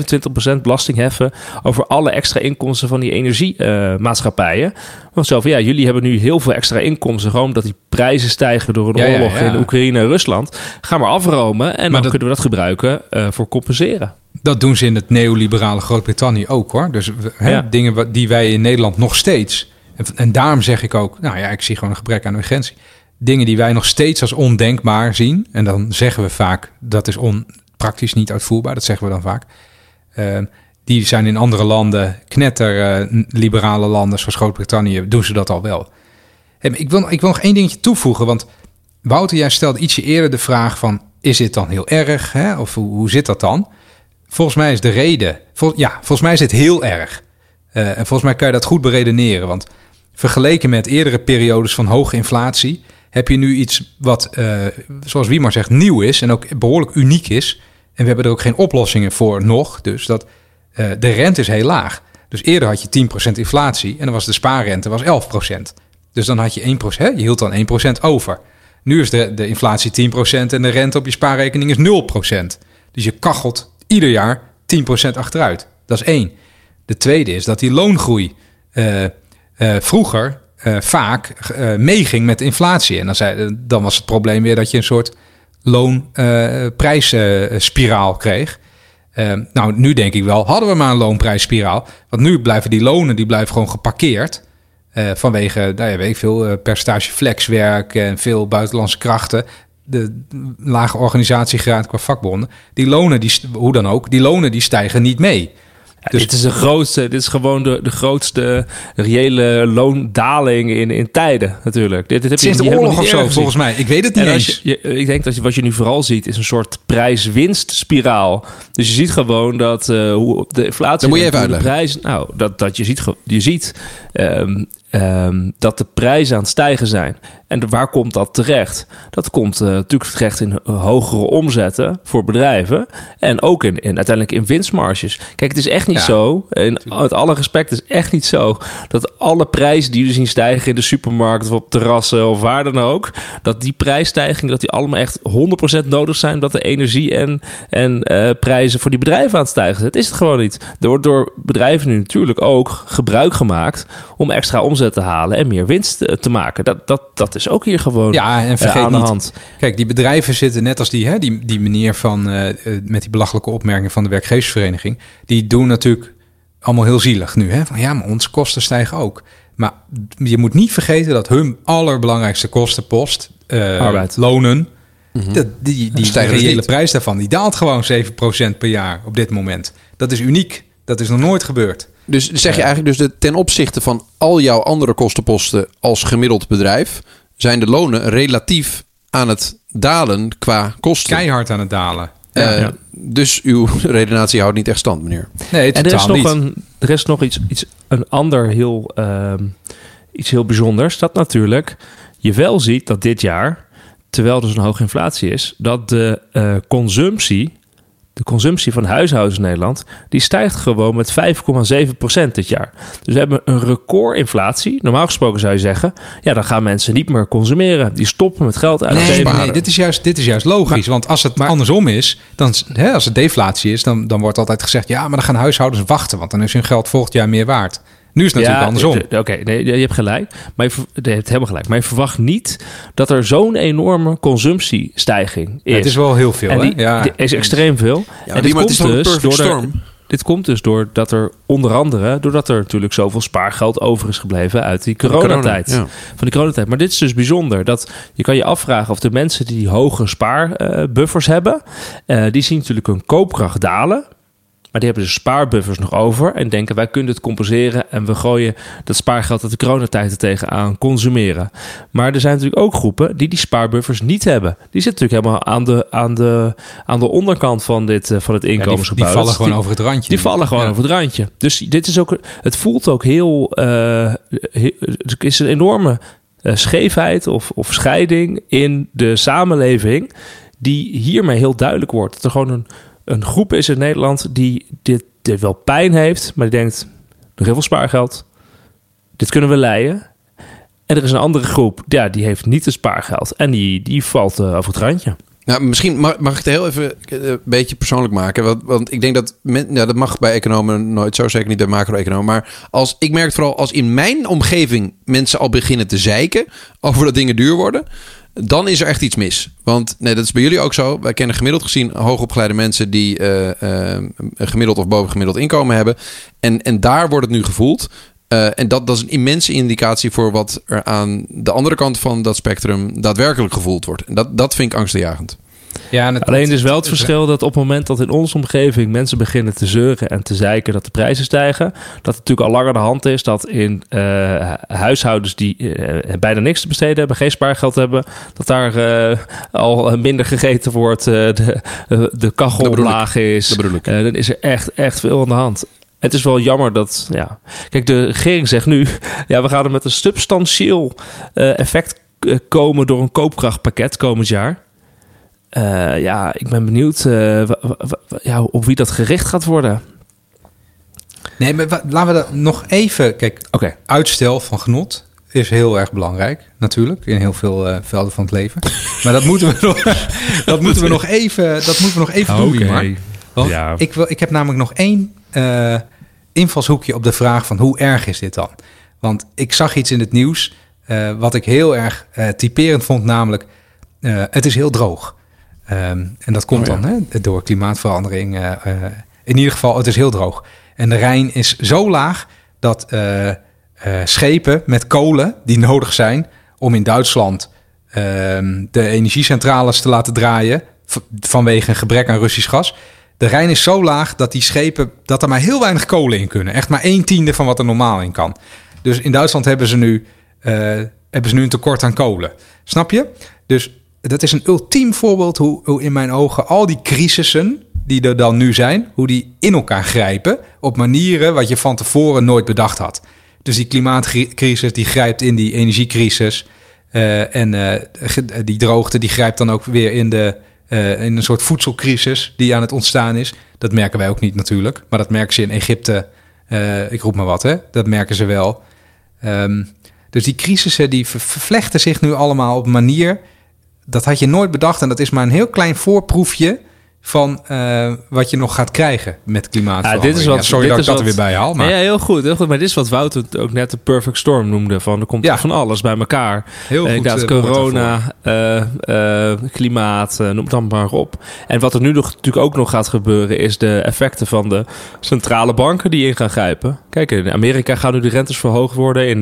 Speaker 3: 25% belasting heffen over alle extra inkomsten van die energiemaatschappijen. Uh, Want zo van ja, jullie hebben nu heel veel extra inkomsten, gewoon omdat die prijzen stijgen door een oorlog in Oekraïne en Rusland. Ga maar afromen en dan kunnen we dat gebruiken uh, voor compenseren.
Speaker 1: Dat doen ze in het neoliberale Groot-Brittannië ook hoor. Dus hè, dingen die wij in Nederland nog steeds. En, en, daarom zeg ik ook, nou ja, ik zie gewoon een gebrek aan urgentie. Dingen die wij nog steeds als ondenkbaar zien. En dan zeggen we vaak dat is praktisch niet uitvoerbaar. Dat zeggen we dan vaak. Uh, die zijn in andere landen, knetter uh, liberale landen zoals Groot-Brittannië, doen ze dat al wel. Ik, wil, ik wil nog één dingetje toevoegen. Want Wouter, jij stelde ietsje eerder de vraag van... is dit dan heel erg? Hè? Of hoe, hoe zit dat dan? Volgens mij is de reden. ja, volgens mij is het heel erg. Uh, en volgens mij kan je dat goed beredeneren. Want vergeleken met eerdere periodes van hoge inflatie. heb je nu iets wat, uh, zoals Wiemar zegt, nieuw is. en ook behoorlijk uniek is. En we hebben er ook geen oplossingen voor nog. Dus dat uh, de rente is heel laag. Dus eerder had je 10% inflatie. en dan was de spaarrente was 11%. Dus dan had je 1%, hè? je hield dan 1% over. Nu is de, de inflatie 10% en de rente op je spaarrekening is 0%. Dus je kachelt ieder jaar 10% achteruit. Dat is één. De tweede is dat die loongroei uh, uh, vroeger uh, vaak meeging met inflatie. En dan, zei, dan was het probleem weer dat je een soort loonprijsspiraal kreeg. Eh, nou, nu denk ik wel, hadden we maar een loonprijsspiraal. Want nu blijven die lonen die blijven gewoon geparkeerd. eh, vanwege, nou ja, weet veel, eh, percentage flexwerk en veel buitenlandse krachten. De lage organisatiegraad qua vakbonden. Die lonen, die, hoe dan ook, die lonen die stijgen niet mee.
Speaker 3: Ja,
Speaker 1: Dus-
Speaker 3: dit is de grootste, dit is gewoon de, de grootste reële loondaling in, in tijden natuurlijk. Dit, dit heb je
Speaker 1: de oorlog of zo, volgens mij. Ik weet het niet
Speaker 3: En
Speaker 1: eens.
Speaker 3: als je, je- ik denk dat je, wat je nu vooral ziet is een soort prijs-winst-spiraal. Dus je ziet gewoon dat eh, hoe de inflatie...
Speaker 2: Dat moet je even
Speaker 3: de
Speaker 2: uitleggen.
Speaker 3: Prijzen, nou, dat, dat je ziet, je ziet ehm, ehm, dat de prijzen aan het stijgen zijn. En waar komt dat terecht? Dat komt eh, natuurlijk terecht in hogere omzetten voor bedrijven. En ook in, in, uiteindelijk in winstmarges. Kijk, het is echt niet
Speaker 1: Ja,
Speaker 3: zo, in, met alle respect, het is echt niet zo... dat alle prijzen die we zien stijgen in de supermarkt... of op terrassen of waar dan ook... dat die prijsstijgingen dat die allemaal echt 100% nodig zijn... dat de energie en, en eh, prijzen voor die bedrijven aan het stijgen zijn. Dat is het gewoon niet. Er wordt door bedrijven nu natuurlijk ook gebruik gemaakt... om extra omzet te halen en meer winst eh, te maken. Dat, dat, dat is ook hier gewoon
Speaker 1: Ja, en
Speaker 3: eh,
Speaker 1: vergeet
Speaker 3: aan de
Speaker 1: niet,
Speaker 3: hand.
Speaker 1: Kijk, die bedrijven zitten net als die, hè, die, die meneer van eh, met die belachelijke opmerking van de werkgeversvereniging. Die doen natuurlijk allemaal heel zielig nu. Hè? Van ja, maar onze kosten stijgen ook. Maar je moet niet vergeten dat hun allerbelangrijkste kostenpost, eh,
Speaker 3: Arbeid.
Speaker 1: lonen, dat, die, die
Speaker 2: Stijgen dus
Speaker 1: reële prijs daarvan, die daalt gewoon 7% per jaar op dit moment. Dat is uniek. Dat is nog nooit gebeurd.
Speaker 2: Dus zeg je eigenlijk dus de, ten opzichte van al jouw andere kostenposten als gemiddeld bedrijf, zijn de lonen relatief aan het dalen qua kosten.
Speaker 1: Keihard aan het dalen.
Speaker 2: Eh,
Speaker 3: ja.
Speaker 2: Dus uw redenatie houdt niet echt stand, meneer.
Speaker 1: Nee,
Speaker 3: En er is
Speaker 1: totaal
Speaker 3: nog,
Speaker 1: niet.
Speaker 3: een, er is nog iets, iets, een ander heel, ehm, iets heel bijzonders. Dat natuurlijk je wel ziet dat dit jaar, terwijl er zo'n hoge inflatie is, dat de eh, consumptie, de consumptie van huishoudens in Nederland, die stijgt gewoon met 5,7% dit jaar. Dus we hebben een recordinflatie. Normaal gesproken zou je zeggen, ja, dan gaan mensen niet meer consumeren. Die stoppen met geld uitgeven.
Speaker 1: Nee, nee, dit is juist, dit is juist logisch. want als het andersom is, dan, hè, als het deflatie is, dan, dan wordt altijd gezegd: ja, maar dan gaan huishoudens wachten, want dan is hun geld volgend jaar meer waard. Nu is het natuurlijk andersom.
Speaker 3: d- d- Oké, nee, je hebt gelijk. Maar je, hebt helemaal gelijk. Maar je verwacht niet dat er zo'n enorme consumptiestijging is.
Speaker 1: Ja, het is wel heel veel.
Speaker 3: en
Speaker 1: hè? ja.
Speaker 3: die is extreem veel.
Speaker 2: Ja,
Speaker 3: en
Speaker 2: die- een perfect
Speaker 3: door de-
Speaker 2: storm?
Speaker 3: dit komt dus door dat er onder andere, doordat er natuurlijk zoveel spaargeld over is gebleven uit die coronatijd.
Speaker 2: corona, ja.
Speaker 3: Van die coronatijd. Maar dit is dus bijzonder. Dat je kan je afvragen of de mensen die die hoge spaarbuffers hebben, eh, die zien natuurlijk hun koopkracht dalen. Maar die hebben dus spaarbuffers nog over en denken wij kunnen het compenseren en we gooien dat spaargeld uit de coronatijd er tegenaan consumeren. Maar er zijn natuurlijk ook groepen die die spaarbuffers niet hebben. Die zitten natuurlijk helemaal aan de, aan de, aan de onderkant van dit, eh, van het
Speaker 1: Ja, die, die
Speaker 3: inkomensgebouw.
Speaker 1: vallen gewoon
Speaker 3: die-
Speaker 1: over het randje.
Speaker 3: die vallen gewoon
Speaker 1: Ja.
Speaker 3: over het randje. Dus dit is ook, het voelt ook heel, eh, he- er is een enorme eh, scheefheid of, of scheiding in de samenleving die hiermee heel duidelijk wordt. Dat er gewoon een, een groep is in Nederland die dit, dit wel pijn heeft, maar die denkt, nog heel veel spaargeld, dit kunnen we leiden. En er is een andere groep, ja, die heeft niet het spaargeld en die, die valt eh, over het randje.
Speaker 2: Nou, misschien mag, ik het heel even eh, een beetje persoonlijk maken. Want, want ik denk dat men, ja, dat mag bij economen nooit zo, zeker niet bij macro-economen. Maar als, ik merk vooral als in mijn omgeving mensen al beginnen te zeiken over dat dingen duur worden. Dan is er echt iets mis. Want nee, dat is bij jullie ook zo. Wij kennen gemiddeld gezien hoogopgeleide mensen die een gemiddeld of bovengemiddeld inkomen hebben. En, en daar wordt het nu gevoeld. Eh, en dat, dat is een immense indicatie voor wat er aan de andere kant van dat spectrum daadwerkelijk gevoeld wordt. En dat, dat vind ik angstaanjagend.
Speaker 1: Ja, en het-
Speaker 3: Alleen is wel het verschil dat op het moment dat in onze omgeving mensen beginnen te zeuren en te zeiken dat de prijzen stijgen, dat het natuurlijk al langer de hand is dat in eh, huishoudens die eh, bijna niks te besteden hebben, geen spaargeld hebben, dat daar eh, al minder gegeten wordt, eh, de, de kachel laag is.
Speaker 2: Dat bedoel ik.
Speaker 3: Eh, dan is er echt, echt veel aan de hand. Het is wel jammer dat, ja. Kijk, de regering zegt nu, ja, we gaan er met een substantieel effect komen door een koopkrachtpakket komend jaar. Eh, ja, ik ben benieuwd eh, ja, op wie dat gericht gaat worden.
Speaker 1: Nee, maar laten we dat nog even... Kijk,
Speaker 3: Oké.
Speaker 1: uitstel van genot is heel erg belangrijk, natuurlijk, in heel veel eh, velden van het leven. Maar dat moeten we nog, dat moeten we nog even, dat moeten we nog even doen, Wiemar. Want
Speaker 3: Ja.
Speaker 1: ik, wil, ik heb namelijk nog één eh, invalshoekje op de vraag van hoe erg is dit dan? Want ik zag iets in het nieuws eh, wat ik heel erg eh, typerend vond, namelijk eh, het is heel droog. Ehm, en dat komt
Speaker 2: Oh ja.
Speaker 1: dan hè, door klimaatverandering. eh, eh, in ieder geval, het is heel droog. En de Rijn is zo laag dat eh, schepen met kolen die nodig zijn om in Duitsland ehm, de energiecentrales te laten draaien vanwege een gebrek aan Russisch gas. De Rijn is zo laag dat die schepen dat er maar heel weinig kolen in kunnen. Echt maar een tiende van wat er normaal in kan. Dus in Duitsland hebben ze nu, hebben ze nu een tekort aan kolen. Snap je? Dus dat is een ultiem voorbeeld hoe, hoe in mijn ogen al die crisissen die er dan nu zijn, hoe die in elkaar grijpen op manieren wat je van tevoren nooit bedacht had. Dus die klimaatcrisis die grijpt in die energiecrisis. eh, en eh, die droogte die grijpt dan ook weer in, de, eh, in een soort voedselcrisis die aan het ontstaan is. Dat merken wij ook niet natuurlijk. Maar dat merken ze in Egypte. ik roep maar wat, hè? Dat merken ze wel. Ehm, dus die crisissen die ver- vervlechten zich nu allemaal op een manier... dat had je nooit bedacht. En dat is maar een heel klein voorproefje van eh, wat je nog gaat krijgen met klimaatverandering.
Speaker 3: Ja, dit is wat-
Speaker 1: Ja, sorry
Speaker 3: dit
Speaker 1: dat
Speaker 3: is
Speaker 1: ik dat er weer bij haal. Maar
Speaker 3: Ja, heel goed, heel goed. Maar dit is wat Wouter ook net de perfect storm noemde. Van er komt
Speaker 1: Ja.
Speaker 3: van alles bij elkaar.
Speaker 1: heel goed.
Speaker 3: Inderdaad,
Speaker 1: eh,
Speaker 3: corona, klimaat, noem het dan maar op. En wat er nu nog, natuurlijk ook nog gaat gebeuren... is de effecten van de centrale banken die in gaan grijpen. Kijk, in Amerika gaan nu de rentes verhoogd worden. In,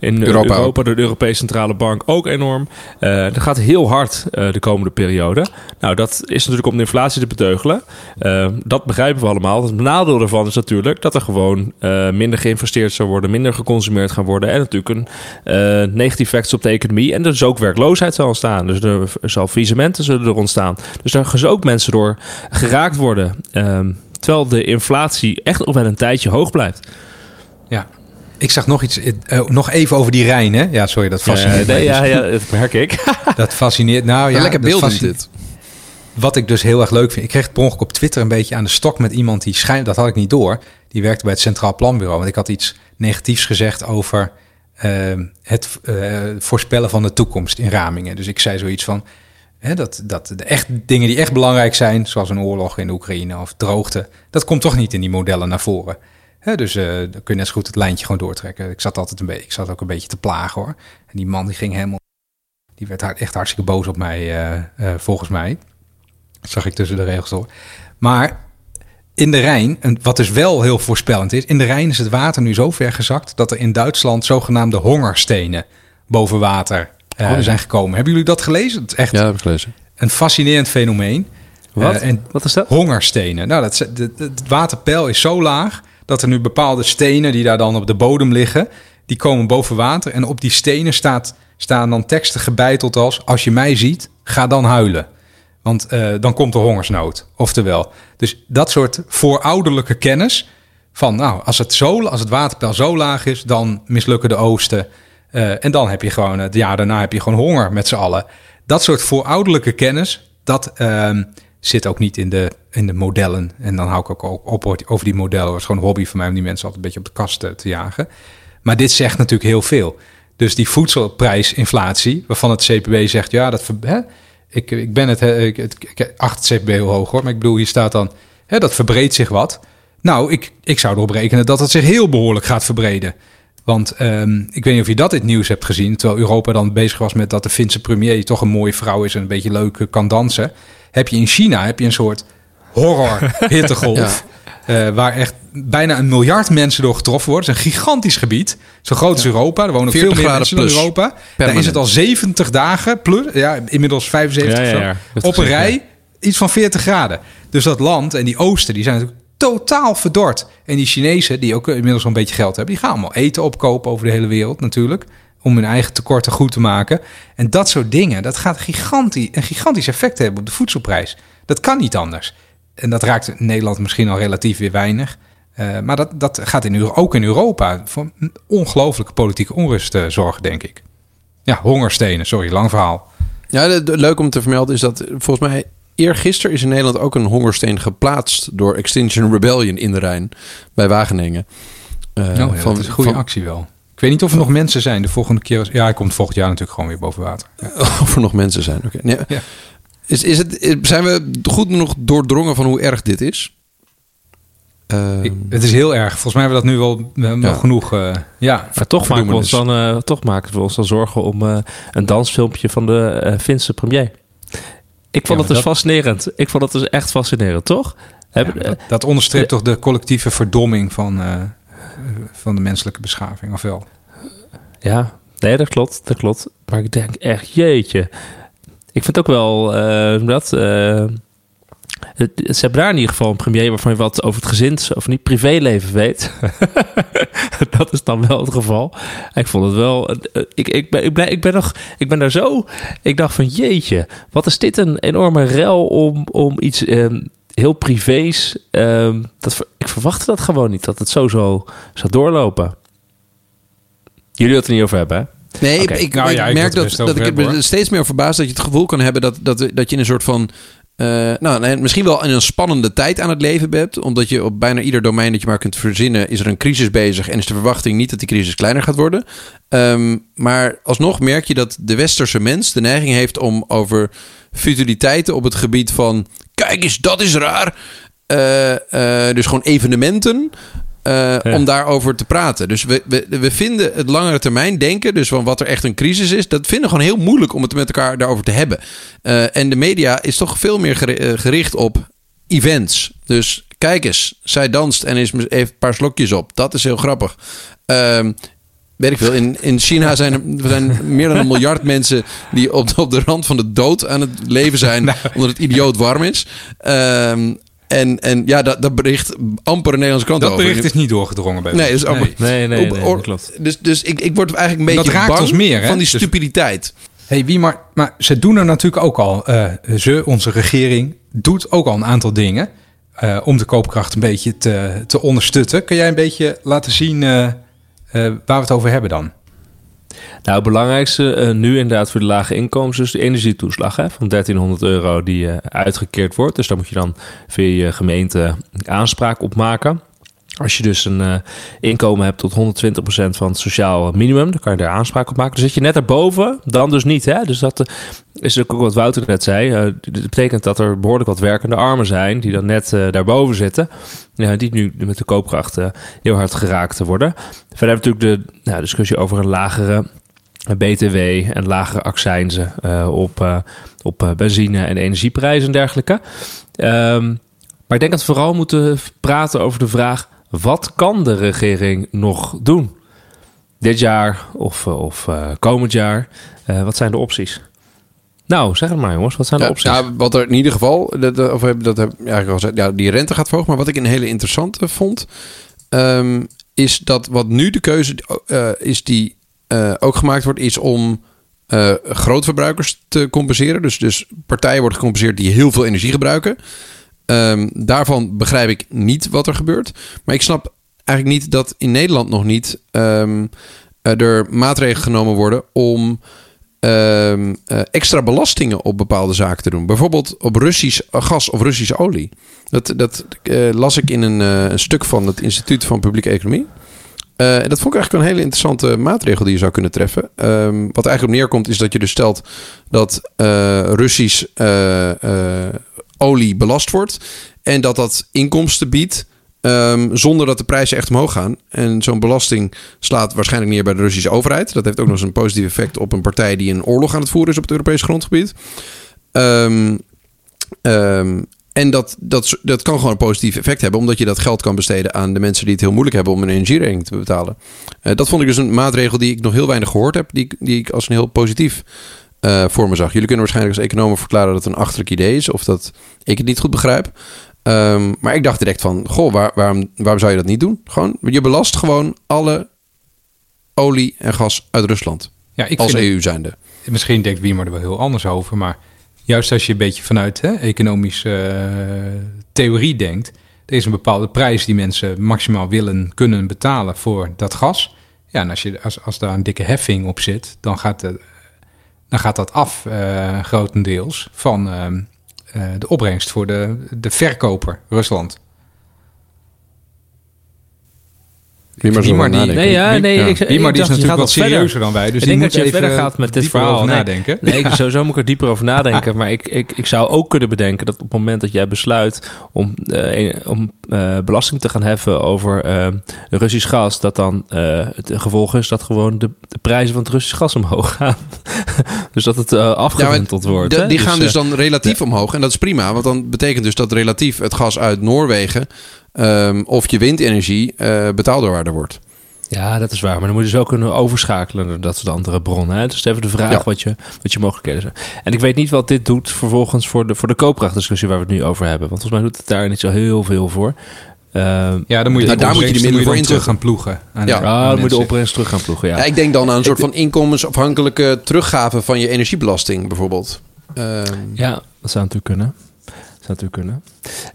Speaker 3: in
Speaker 2: Europa
Speaker 3: Europa, de Europese Centrale Bank ook enorm. Dat gaat heel hard de komende periode. Nou, dat is natuurlijk om de inflatie te beteugelen. Eh, dat begrijpen we allemaal. Het nadeel daarvan is natuurlijk dat er gewoon eh, minder geïnvesteerd zou worden, minder geconsumeerd gaan worden. En natuurlijk een eh negatief effect op de economie. En dus ook werkloosheid zal ontstaan. Dus er, er zal faillissementen zullen er ontstaan. Dus daar gaan ook mensen door geraakt worden. Ehm, terwijl de inflatie echt nog wel een tijdje hoog blijft.
Speaker 1: Ja. Ik zag nog iets, eh, nog even over die Rijn, hè? Ja, sorry, dat fascineert dus.
Speaker 3: ja, ja, dat merk ik.
Speaker 1: Dat fascineert. Nou ja,
Speaker 2: lekker
Speaker 1: fascine-
Speaker 2: dit.
Speaker 1: Wat ik dus heel erg leuk vind. Ik kreeg het ongeluk op Twitter een beetje aan de stok met iemand die schijnt, dat had ik niet door. Die werkte bij het Centraal Planbureau. Want ik had iets negatiefs gezegd over eh, het eh, voorspellen van de toekomst in ramingen. Dus ik zei zoiets van. Dat, dat de echt dingen die echt belangrijk zijn, zoals een oorlog in de Oekraïne of droogte, dat komt toch niet in die modellen naar voren. Dus eh, dan kun je net zo goed het lijntje gewoon doortrekken. Ik zat altijd een beetje, ik zat ook een beetje te plagen hoor. En die man die ging helemaal, die werd echt hartstikke boos op mij, eh, volgens mij. Dat zag ik tussen de regels door. Maar in de Rijn, en wat dus wel heel voorspellend is, in de Rijn is het water nu zo ver gezakt dat er in Duitsland zogenaamde hongerstenen boven water eh,
Speaker 2: Oh, ja.
Speaker 1: zijn gekomen. Hebben jullie dat gelezen? Het is echt
Speaker 2: Ja, dat heb ik gelezen.
Speaker 1: een fascinerend fenomeen.
Speaker 3: Wat?
Speaker 1: Eh, en
Speaker 3: Wat is dat?
Speaker 1: hongerstenen. Nou, dat, is- de- de- het waterpeil is zo laag dat er nu bepaalde stenen die daar dan op de bodem liggen, die komen boven water. En op die stenen staat, staan dan teksten gebeiteld als: Als je mij ziet, ga dan huilen. Want eh, dan komt de hongersnood. Oftewel, dus dat soort voorouderlijke kennis van, nou, als het, zo, als het waterpeil zo laag is, dan mislukken de oosten. Eh, en dan heb je gewoon, het jaar daarna heb je gewoon honger met z'n allen. Dat soort voorouderlijke kennis, dat ehm, zit ook niet in de, in de modellen. En dan hou ik ook op over die modellen. Het is gewoon een hobby van mij om die mensen altijd een beetje op de kast eh, te jagen. Maar dit zegt natuurlijk heel veel. Dus die voedselprijsinflatie, waarvan het CPB zegt, ja, dat hè, ik, ik ben het, ik, het, ik acht het CPB heel hoog hoor, maar ik bedoel, hier staat dan, hè, dat verbreedt zich wat. Nou, ik, ik zou erop rekenen dat het zich heel behoorlijk gaat verbreden. Want ehm, ik weet niet of je dat in het nieuws hebt gezien, terwijl Europa dan bezig was met dat de Finse premier toch een mooie vrouw is en een beetje leuk kan dansen. Heb je in China heb je een soort horror hittegolf. Eh, waar echt bijna een miljard mensen door getroffen worden. Het is een gigantisch gebied. Zo groot als Europa. Er wonen veel
Speaker 2: 40
Speaker 1: meer mensen dan
Speaker 2: plus.
Speaker 1: Europa. Daar is
Speaker 2: Permanent.
Speaker 1: het al 70 dagen plus. Ja, inmiddels 75
Speaker 3: Ja,
Speaker 1: of
Speaker 3: ja,
Speaker 1: zo.
Speaker 3: ja. Dat
Speaker 1: Op een rij iets van 40 graden. Dus dat land en die oosten, die zijn natuurlijk totaal verdord. En die Chinezen, die ook inmiddels wel een beetje geld hebben... die gaan allemaal eten opkopen over de hele wereld natuurlijk... om hun eigen tekorten goed te maken. En dat soort dingen, dat gaat gigantisch, een gigantisch effect hebben op de voedselprijs. Dat kan niet anders. En dat raakt Nederland misschien al relatief weer weinig. Eh, maar dat, dat gaat in, ook in Europa voor ongelooflijke politieke onrust eh, zorgen, denk ik. Ja, hongerstenen, sorry, lang verhaal.
Speaker 2: Ja, de- de- leuk om te vermelden is dat eh, volgens mij eergisteren is in Nederland ook een hongersteen geplaatst door Extinction Rebellion in de Rijn bij Wageningen.
Speaker 1: Ja,
Speaker 2: van-
Speaker 1: dat is een goede
Speaker 2: van-
Speaker 1: actie wel. Ik weet niet of er nog mensen zijn de volgende keer. Ja, hij komt volgend jaar natuurlijk gewoon weer boven water. Ja.
Speaker 2: Of er nog mensen zijn. Oké. Ja. Is, is het, is- zijn we goed genoeg doordrongen van hoe erg dit is? Ehm,
Speaker 1: Ik- het is heel erg. Volgens mij hebben we dat nu wel,
Speaker 2: Ja.
Speaker 1: genoeg. eh, ja,
Speaker 3: Maar toch maken, we ons dan, eh, toch maken we ons dan zorgen om eh, een dansfilmpje van de eh, Finse premier. Ik vond
Speaker 1: Ja,
Speaker 3: het dus
Speaker 1: dat-
Speaker 3: fascinerend. Ik vond het dus echt fascinerend, toch? Heb,
Speaker 1: dat, dat onderstreept toch de collectieve verdomming van, eh, van de menselijke beschaving, of wel?
Speaker 3: Ja, nee, dat klopt, dat klopt. Maar ik denk echt, jeetje. Ik vind ook wel eh, dat. eh, ze hebben daar in ieder geval een premier waarvan je wat over het gezins of niet privéleven weet. dat is dan wel het geval. Ik vond het wel. eh, ik, ik, ben, ik, ben, ik ben nog. Ik ben daar zo. Ik dacht van jeetje, wat is dit een enorme rel om, om iets ehm, heel privés. ehm, dat, ik verwachtte dat gewoon niet, dat het zo zo zou doorlopen. Jullie het er niet over hebben, hè?
Speaker 2: Nee, ik,
Speaker 1: Nou
Speaker 2: ik
Speaker 1: ja, ik
Speaker 2: merk dat, dat ik
Speaker 1: hebben, hoor.
Speaker 2: steeds meer verbaasd dat je het gevoel kan hebben dat, dat, dat je in een soort van. eh, nou, misschien wel in een spannende tijd aan het leven bent. Omdat je op bijna ieder domein dat je maar kunt verzinnen, is er een crisis bezig. En is de verwachting niet dat die crisis kleiner gaat worden. Ehm, maar alsnog merk je dat de westerse mens de neiging heeft om over futiliteiten op het gebied van. Kijk eens, dat is raar. Eh, eh, dus gewoon evenementen. Eh, Om daarover te praten. Dus we, we, we vinden het langere termijn denken, dus van wat er echt een crisis is, dat vinden we gewoon heel moeilijk om het met elkaar daarover te hebben. Eh, en de media is toch veel meer eh, gericht op events. Dus kijk eens, zij danst en is, heeft een paar slokjes op. Dat is heel grappig. Ehm, weet ik veel. In, in China zijn er zijn meer dan een miljard mensen die op, op de rand van de dood aan het leven zijn. omdat het idioot warm is. Ehm, en, en ja, dat, dat bericht amper een Nederlandse krant
Speaker 1: Dat
Speaker 2: over.
Speaker 1: bericht is niet doorgedrongen bij
Speaker 2: Nee, dat is amper.
Speaker 3: Nee, nee,
Speaker 2: Op-
Speaker 3: nee,
Speaker 2: or-
Speaker 3: dat klopt.
Speaker 2: Dus, dus ik, ik word eigenlijk een
Speaker 1: Dat
Speaker 2: beetje
Speaker 1: raakt
Speaker 2: bang
Speaker 1: ons meer, hè?
Speaker 2: van die
Speaker 1: Dus-
Speaker 2: stupiditeit.
Speaker 1: Hey, wie maar, maar ze doen er natuurlijk ook al. eh, ze, onze regering, doet ook al een aantal dingen eh, om de koopkracht een beetje te, te ondersteunen. Kun jij een beetje laten zien eh, eh, waar we het over hebben dan?
Speaker 3: Nou, het belangrijkste eh, nu inderdaad voor de lage inkomens is de energietoeslag hè, van 1300 euro die eh, uitgekeerd wordt. Dus daar moet je dan via je gemeente aanspraak op maken. Als je dus een eh, inkomen hebt tot 120% van het sociaal minimum, dan kan je daar aanspraak op maken. Dan zit je net daarboven, dan dus niet. Hè? Dus dat eh, is ook wat Wouter net zei. Eh, dat betekent dat er behoorlijk wat werkende armen zijn die dan net daarboven zitten. Die nu met de koopkracht heel hard geraakt worden. Verder hebben we natuurlijk de nou, discussie over een lagere BTW en lagere accijnzen op, op benzine en energieprijzen en dergelijke. Ehm, maar ik denk dat we vooral moeten praten over de vraag: wat kan de regering nog doen? Dit jaar of, eh, of eh, komend jaar? Eh, wat zijn de opties? Nou, zeg het maar jongens, wat zijn de
Speaker 2: Ja,
Speaker 3: opties?
Speaker 2: nou, wat er in ieder geval, dat, of dat heb ik eigenlijk al gezegd, ja, die rente gaat verhogen. Maar wat ik een hele interessante vond, ehm, is dat wat nu de keuze is die ook gemaakt wordt, is om grootverbruikers te compenseren. Dus, dus partijen worden gecompenseerd die heel veel energie gebruiken. Ehm, daarvan begrijp ik niet wat er gebeurt. Maar ik snap eigenlijk niet dat in Nederland nog niet ehm, eh, er maatregelen genomen worden om ehm, eh, extra belastingen op bepaalde zaken te doen. Bijvoorbeeld op Russisch gas of Russische olie. Dat, dat eh, las ik in een, stuk van het Instituut van Publieke Economie. En dat vond ik eigenlijk een hele interessante maatregel die je zou kunnen treffen. Wat eigenlijk op neerkomt is dat je dus stelt dat Russisch olie belast wordt. En dat dat inkomsten biedt ehm, zonder dat de prijzen echt omhoog gaan. En zo'n belasting slaat waarschijnlijk neer bij de Russische overheid. Dat heeft ook nog eens een positief effect op een partij die een oorlog aan het voeren is op het Europese grondgebied. Ehm, ehm, en dat, dat, dat kan gewoon een positief effect hebben, omdat je dat geld kan besteden aan de mensen die het heel moeilijk hebben om een energierekening te betalen. Eh, dat vond ik dus een maatregel die ik nog heel weinig gehoord heb, die, die ik als een heel positief eh, voor me zag. Jullie kunnen waarschijnlijk als economen verklaren dat het een achterlijk idee is, of dat ik het niet goed begrijp. Ehm, maar ik dacht direct van, goh, waar, waarom, waarom zou je dat niet doen? Gewoon, je belast gewoon alle olie en gas uit Rusland.
Speaker 1: Ja, ik
Speaker 2: als EU zijnde.
Speaker 1: Misschien denkt Wiemer er wel heel anders over, maar juist als je een beetje vanuit hè, economische eh, theorie denkt, er is een bepaalde prijs die mensen maximaal willen kunnen betalen voor dat gas. Ja, en als, je, als, als daar een dikke heffing op zit, dan gaat, de, dan gaat dat af eh, grotendeels van ehm, eh, de opbrengst voor de, de verkoper Rusland.
Speaker 2: Wie maar zo
Speaker 1: die-.
Speaker 3: Nee, ja, nee.
Speaker 2: ja.
Speaker 3: Ik,
Speaker 1: Die
Speaker 3: ik
Speaker 1: maar die is natuurlijk wat
Speaker 3: verder.
Speaker 1: serieuzer dan wij. Dus
Speaker 3: ik denk
Speaker 1: moet
Speaker 3: dat je
Speaker 1: even
Speaker 3: verder gaat met dit verhaal.
Speaker 1: over
Speaker 3: Nee,
Speaker 1: nadenken.
Speaker 3: Nee, ik, sowieso moet ik er dieper over nadenken. Maar ik, ik, ik zou ook kunnen bedenken dat op het moment dat jij besluit om, eh, een- om eh, belasting te gaan heffen over eh, Russisch gas, dat dan eh, het gevolg is dat gewoon de, de prijzen van het Russisch gas omhoog gaan. dus dat het afgewenteld wordt. Hè?
Speaker 2: die gaan dus dan relatief omhoog. En dat is prima. Want dan betekent dus dat relatief het gas uit Noorwegen... ehm, of je windenergie eh betaalbaarder wordt.
Speaker 3: Ja, dat is waar. Maar dan moet je dus wel kunnen overschakelen naar dat soort andere bronnen. Hè? Dus even de vraag
Speaker 2: Ja.
Speaker 3: wat, je, wat je mogelijkheden zijn. En ik weet niet wat dit doet vervolgens voor de, voor de koopkrachtdiscussie waar we het nu over hebben. Want volgens mij doet het daar niet zo heel veel voor. Ehm,
Speaker 1: Ja, dan moet je,
Speaker 2: Nou, daar moet je die middelen voor
Speaker 1: dan terug
Speaker 2: inzetten.
Speaker 1: gaan ploegen. Aan
Speaker 2: Ja.
Speaker 3: ah, dan moet je de opbrengst terug gaan ploegen. Ja.
Speaker 2: Ja, ik denk dan aan een soort van inkomensafhankelijke teruggave van je energiebelasting bijvoorbeeld. Ehm,
Speaker 3: Ja, dat zou natuurlijk kunnen. Zou natuurlijk kunnen.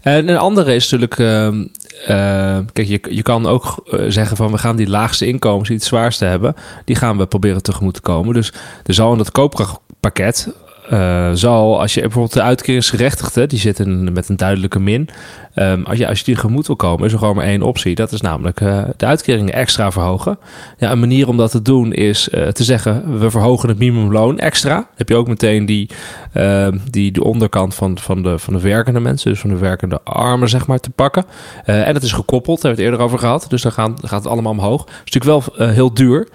Speaker 3: En een andere is natuurlijk... ehm, eh, kijk, je, je kan ook eh, zeggen van... we gaan die laagste inkomens die het zwaarste hebben... die gaan we proberen tegemoet te komen. Dus er zal in dat koopkrachtpakket... eh, zal, als je bijvoorbeeld de uitkeringsgerechtigden... die zitten met een duidelijke min... ehm, als, je, als je die tegemoet wil komen... is er gewoon maar één optie. Dat is namelijk eh, de uitkeringen extra verhogen. Ja, een manier om dat te doen is eh, te zeggen... we verhogen het minimumloon extra. Heb je ook meteen die, eh, die de onderkant van, van, de, van de werkende mensen... dus van de werkende armen, zeg maar, te pakken. En dat is gekoppeld, daar hebben we het eerder over gehad. Dus dan, gaan, gaat het allemaal omhoog. Het is natuurlijk wel heel duur...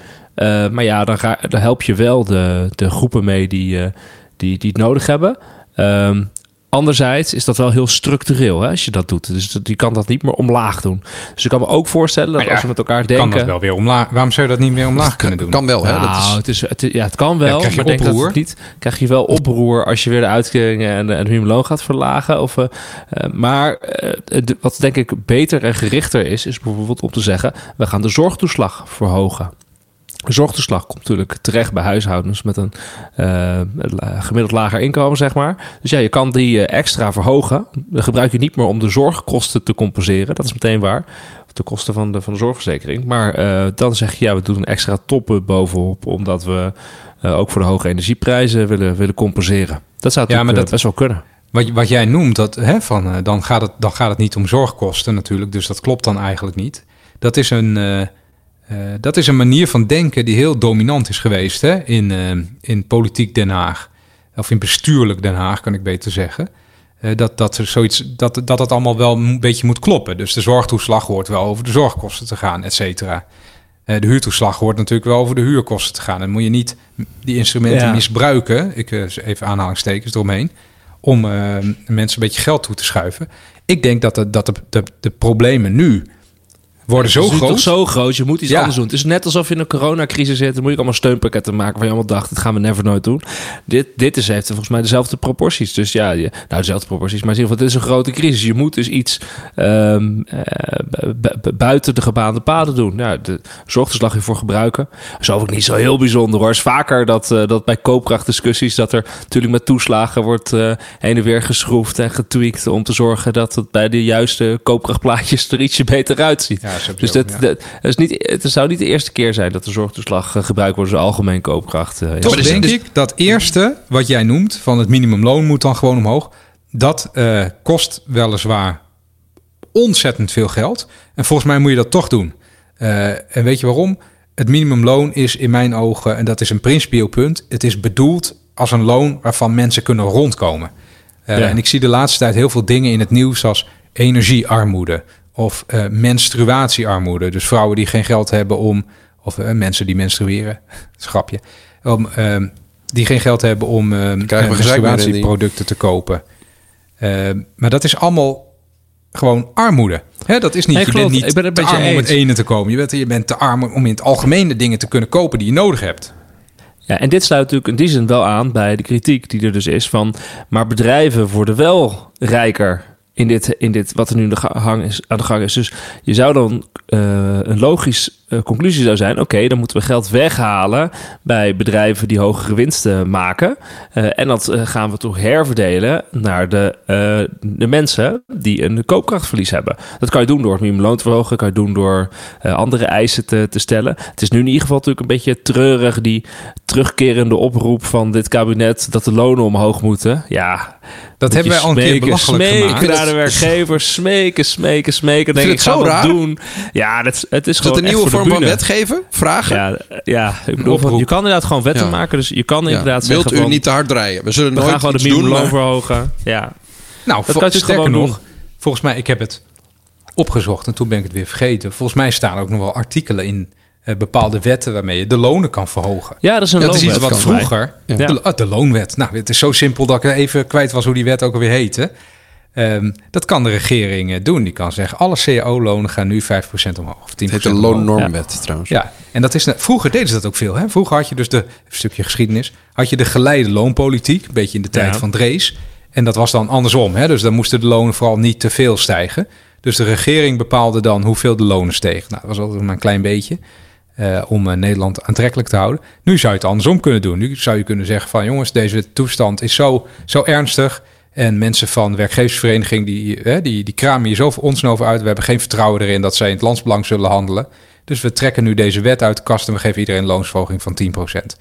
Speaker 3: Maar ja, dan, ga, dan help je wel de, de groepen mee die, die, die het nodig hebben. Ehm, anderzijds is dat wel heel structureel hè, als je dat doet. Dus je kan dat niet meer omlaag doen. Dus ik kan me ook voorstellen dat
Speaker 1: ja,
Speaker 3: als we met elkaar
Speaker 1: Kan
Speaker 3: denken...
Speaker 1: dat wel weer omlaag? Waarom zou je dat niet meer omlaag kunnen doen?
Speaker 2: kan wel, hè?
Speaker 3: Nou,
Speaker 2: Dat is,
Speaker 3: het, is, het, is- ja, het kan wel,
Speaker 1: Ja, krijg je
Speaker 3: maar ik denk dat
Speaker 1: oproer?
Speaker 3: niet... krijg je wel oproer als je weer de uitkeringen en, en het minimumloon gaat verlagen. Of, eh, eh, maar eh, de- wat denk ik beter en gerichter is, is bijvoorbeeld om te zeggen... we gaan de zorgtoeslag verhogen. Zorgtoeslag komt natuurlijk terecht bij huishoudens met een eh, gemiddeld lager inkomen, zeg maar. Dus ja, je kan die eh, extra verhogen. Dan gebruik je niet meer om de zorgkosten te compenseren. Dat is meteen waar. De kosten van de, van de zorgverzekering. Maar eh, dan zeg je, ja, we doen een extra top bovenop, omdat we ook voor de hoge energieprijzen willen, willen compenseren. Dat zou
Speaker 1: Ja, maar dat-
Speaker 3: best wel kunnen.
Speaker 1: Wat, wat jij noemt, dat, hè, van, dan, gaat het, dan gaat het niet om zorgkosten natuurlijk. Dus dat klopt dan eigenlijk niet. Dat is een, eh, dat is een manier van denken die heel dominant is geweest hè, in, eh, in politiek Den Haag. Of in bestuurlijk Den Haag, kan ik beter zeggen. Eh, dat, dat, er zoiets, dat, dat het allemaal wel een beetje moet kloppen. Dus de zorgtoeslag hoort wel over de zorgkosten te gaan, et cetera. De huurtoeslag hoort natuurlijk wel over de huurkosten te gaan. Dan moet je niet die instrumenten
Speaker 3: Ja.
Speaker 1: misbruiken, ik even aanhalingstekens eromheen, om mensen een beetje geld toe te schuiven. Ik denk dat de, dat de, de, de problemen nu worden zo
Speaker 3: het is nu
Speaker 1: groot.
Speaker 3: toch zo groot, je moet iets
Speaker 1: Ja.
Speaker 3: anders doen. Het is net alsof je in een coronacrisis zit. Dan moet je allemaal steunpakketten maken waar je allemaal dacht, dat gaan we never nooit doen. Dit, dit is, heeft volgens mij dezelfde proporties. Dus ja, je, nou dezelfde proporties, maar in ieder geval, dit is een grote crisis. Je moet dus iets ehm, eh, bu- bu- buiten de gebaande paden doen. Nou, de zorgtoeslag hiervoor gebruiken. Dat is ook niet zo heel bijzonder hoor. Het is vaker dat, eh, dat bij koopkrachtdiscussies, dat er natuurlijk met toeslagen wordt eh, heen en weer geschroefd en getweakt om te zorgen dat het bij de juiste koopkrachtplaatjes er ietsje beter uitziet.
Speaker 1: Ja,
Speaker 3: Dus dat,
Speaker 1: ja.
Speaker 3: dat, dat is niet, het zou niet de eerste keer zijn dat de zorgtoeslag eh, gebruikt wordt als algemeen koopkracht. eh, ja.
Speaker 1: Toch denk
Speaker 2: dus-
Speaker 1: ik dat eerste wat jij noemt van het minimumloon moet dan gewoon omhoog. Dat eh, kost weliswaar ontzettend veel geld. En volgens mij moet je dat toch doen. Eh, en weet je waarom? Het minimumloon is in mijn ogen, en dat is een principieel punt, het is bedoeld als een loon waarvan mensen kunnen rondkomen. Eh,
Speaker 3: Ja.
Speaker 1: En ik zie de laatste tijd heel veel dingen in het nieuws als energiearmoede of eh, menstruatiearmoede. Dus vrouwen die geen geld hebben om, of eh, mensen die menstrueren, schapje, om, ehm, die geen geld hebben om
Speaker 2: mee,
Speaker 1: menstruatieproducten te kopen. Ehm, maar dat is allemaal gewoon armoede. Hè, dat is niet,
Speaker 3: Nee,
Speaker 1: je
Speaker 3: klopt.
Speaker 1: bent niet
Speaker 3: Ik ben
Speaker 1: te arm om het ene te komen. Je bent, je bent te arm om in het algemeen de dingen te kunnen kopen die je nodig hebt.
Speaker 3: Ja, en dit sluit natuurlijk in die zin wel aan bij de kritiek die er dus is van... maar bedrijven worden wel rijker in dit, in dit wat er nu aan de, ga- hang is, aan de gang is. Dus je zou dan eh, een logisch uh, conclusie zou zijn: oké, dan moeten we geld weghalen bij bedrijven die hogere winsten maken. Uh, en dat gaan we toch herverdelen naar de, de mensen die een koopkrachtverlies hebben. Dat kan je doen door het minimumloon te verhogen, kan je doen door andere eisen te, te stellen. Het is nu in ieder geval natuurlijk een beetje treurig, die terugkerende oproep van dit kabinet dat de lonen omhoog moeten. Ja,
Speaker 1: dat hebben wij al een keer belachelijk
Speaker 3: smeken
Speaker 1: gemaakt.
Speaker 3: naar de werkgevers, smeken, smeken, smeken. Denk ik, ga
Speaker 2: raar?
Speaker 3: dat doen. Ja, dat, het is gewoon
Speaker 2: nieuwe vorm van wetgeven? Vragen?
Speaker 3: Ja, ja, ik bedoel, je kan inderdaad gewoon wetten
Speaker 2: Ja.
Speaker 3: maken. Dus je kan
Speaker 2: Ja.
Speaker 3: inderdaad
Speaker 2: Wilt u
Speaker 3: van,
Speaker 2: niet te hard draaien? We zullen
Speaker 3: we
Speaker 2: nooit
Speaker 3: gaan gewoon de minimumloon
Speaker 2: maar-
Speaker 3: verhogen. Ja,
Speaker 1: Nou,
Speaker 3: Dat kan je
Speaker 1: sterker
Speaker 3: gewoon
Speaker 1: nog,
Speaker 3: doen.
Speaker 1: volgens mij, ik heb het opgezocht en toen ben ik het weer vergeten. Volgens mij staan ook nog wel artikelen in eh, bepaalde wetten waarmee je de lonen kan verhogen.
Speaker 3: ja dat is een
Speaker 1: Ja, het is iets wat vroeger,
Speaker 2: Ja.
Speaker 1: de, ah, de loonwet. Nou, het is zo simpel dat ik even kwijt was hoe die wet ook alweer heette. Ehm, dat kan de regering eh, doen. Die kan zeggen, alle cao-lonen gaan nu 5% omhoog. Of 10%
Speaker 2: Het heet de loonnormwet trouwens.
Speaker 1: Ja, en dat is, vroeger deden ze dat ook veel. Hè? Vroeger had je dus de, een stukje geschiedenis, had je de geleide loonpolitiek, een beetje in de tijd
Speaker 3: Ja.
Speaker 1: van Drees. En dat was dan andersom. Hè? Dus dan moesten de lonen vooral niet te veel stijgen. Dus de regering bepaalde dan hoeveel de lonen stegen. Nou, dat was altijd maar een klein beetje. eh, om eh, Nederland aantrekkelijk te houden. Nu zou je het andersom kunnen doen. Nu zou je kunnen zeggen van jongens, deze toestand is zo, zo ernstig. En mensen van de werkgeversvereniging die, hè, die, die kramen hier zoveel onzin over uit. We hebben geen vertrouwen erin dat zij in het landsbelang zullen handelen. Dus we trekken nu deze wet uit de kast en we geven iedereen een loonsverhoging van 10%.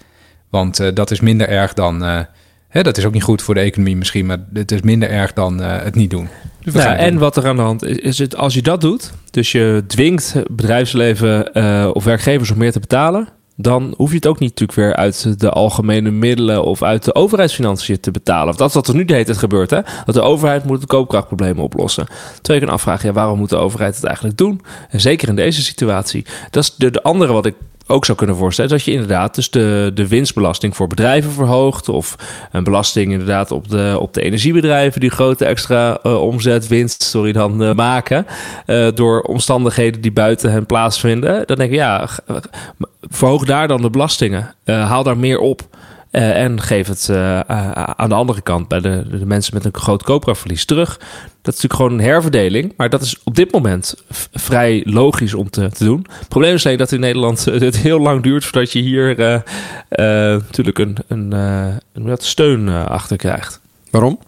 Speaker 1: Want eh, dat is minder erg dan. eh, hè, dat is ook niet goed voor de economie misschien, maar het is minder erg dan eh, het niet doen. Dus we
Speaker 3: Ja,
Speaker 1: gaan het
Speaker 3: en
Speaker 1: doen.
Speaker 3: wat er aan de hand is, is het als je dat doet, dus je dwingt bedrijfsleven eh, of werkgevers om meer te betalen, dan hoef je het ook niet natuurlijk weer uit de algemene middelen of uit de overheidsfinanciën te betalen. Of dat is wat er nu de hele tijd gebeurt, hè? Dat de overheid moet de koopkrachtproblemen oplossen. Terwijl je kan afvragen, ja, waarom moet de overheid het eigenlijk doen? En zeker in deze situatie. Dat is de andere wat ik ook zou kunnen voorstellen, dat je inderdaad dus de, de winstbelasting voor bedrijven verhoogt. Of een belasting inderdaad op de, op de energiebedrijven die grote extra eh, omzet, winst, sorry, dan eh, maken. eh, door omstandigheden die buiten hen plaatsvinden. Dan denk ik, ja, verhoog daar dan de belastingen. Haal daar meer op. Eh, en geef het eh, a- aan de andere kant bij de, de mensen met een groot koopkrachtverlies terug. Dat is natuurlijk gewoon een herverdeling. Maar dat is op dit moment vrij logisch om te, te doen. Het probleem is alleen dat in Nederland eh, het heel lang duurt voordat je hier eh, eh, natuurlijk een, een, eh, een wat steun eh, achter krijgt.
Speaker 2: Waarom?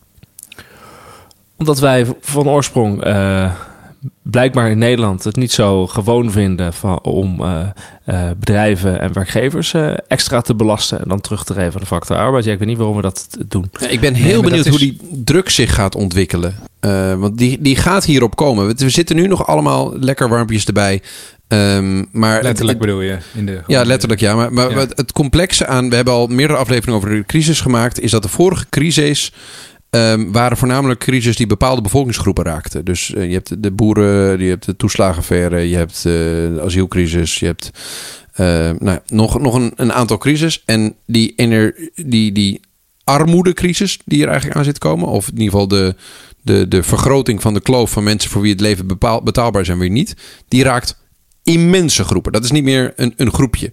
Speaker 3: Omdat wij van oorsprong eh, blijkbaar in Nederland het niet zo gewoon vinden van, om eh, eh, bedrijven en werkgevers eh, extra te belasten en dan terug te geven aan de factor arbeid. Ja, ik weet niet waarom we dat doen.
Speaker 2: Ja, ik ben heel benieuwd hoe die druk zich gaat ontwikkelen. Eh, want die, die gaat hierop komen. We, we zitten nu nog allemaal lekker warmpjes erbij. Ehm, maar
Speaker 1: Letterlijk
Speaker 2: het-
Speaker 1: bedoel je? In de,
Speaker 2: ja, letterlijk ja. Maar, maar
Speaker 1: Ja.
Speaker 2: het complexe aan... We hebben al meerdere afleveringen over de crisis gemaakt. Is dat de vorige crisis... ehm, waren voornamelijk crisis die bepaalde bevolkingsgroepen raakten. Dus eh, je hebt de boeren, je hebt de toeslagenaffaire, je hebt eh, de asielcrisis, je hebt eh, nou, nog, nog een, aantal crisis. En die, ener, die, die armoedecrisis die er eigenlijk aan zit komen, of in ieder geval de, de, de vergroting van de kloof van mensen voor wie het leven bepaal, betaalbaar en weer niet, die raakt immense groepen. Dat is niet meer een, een groepje.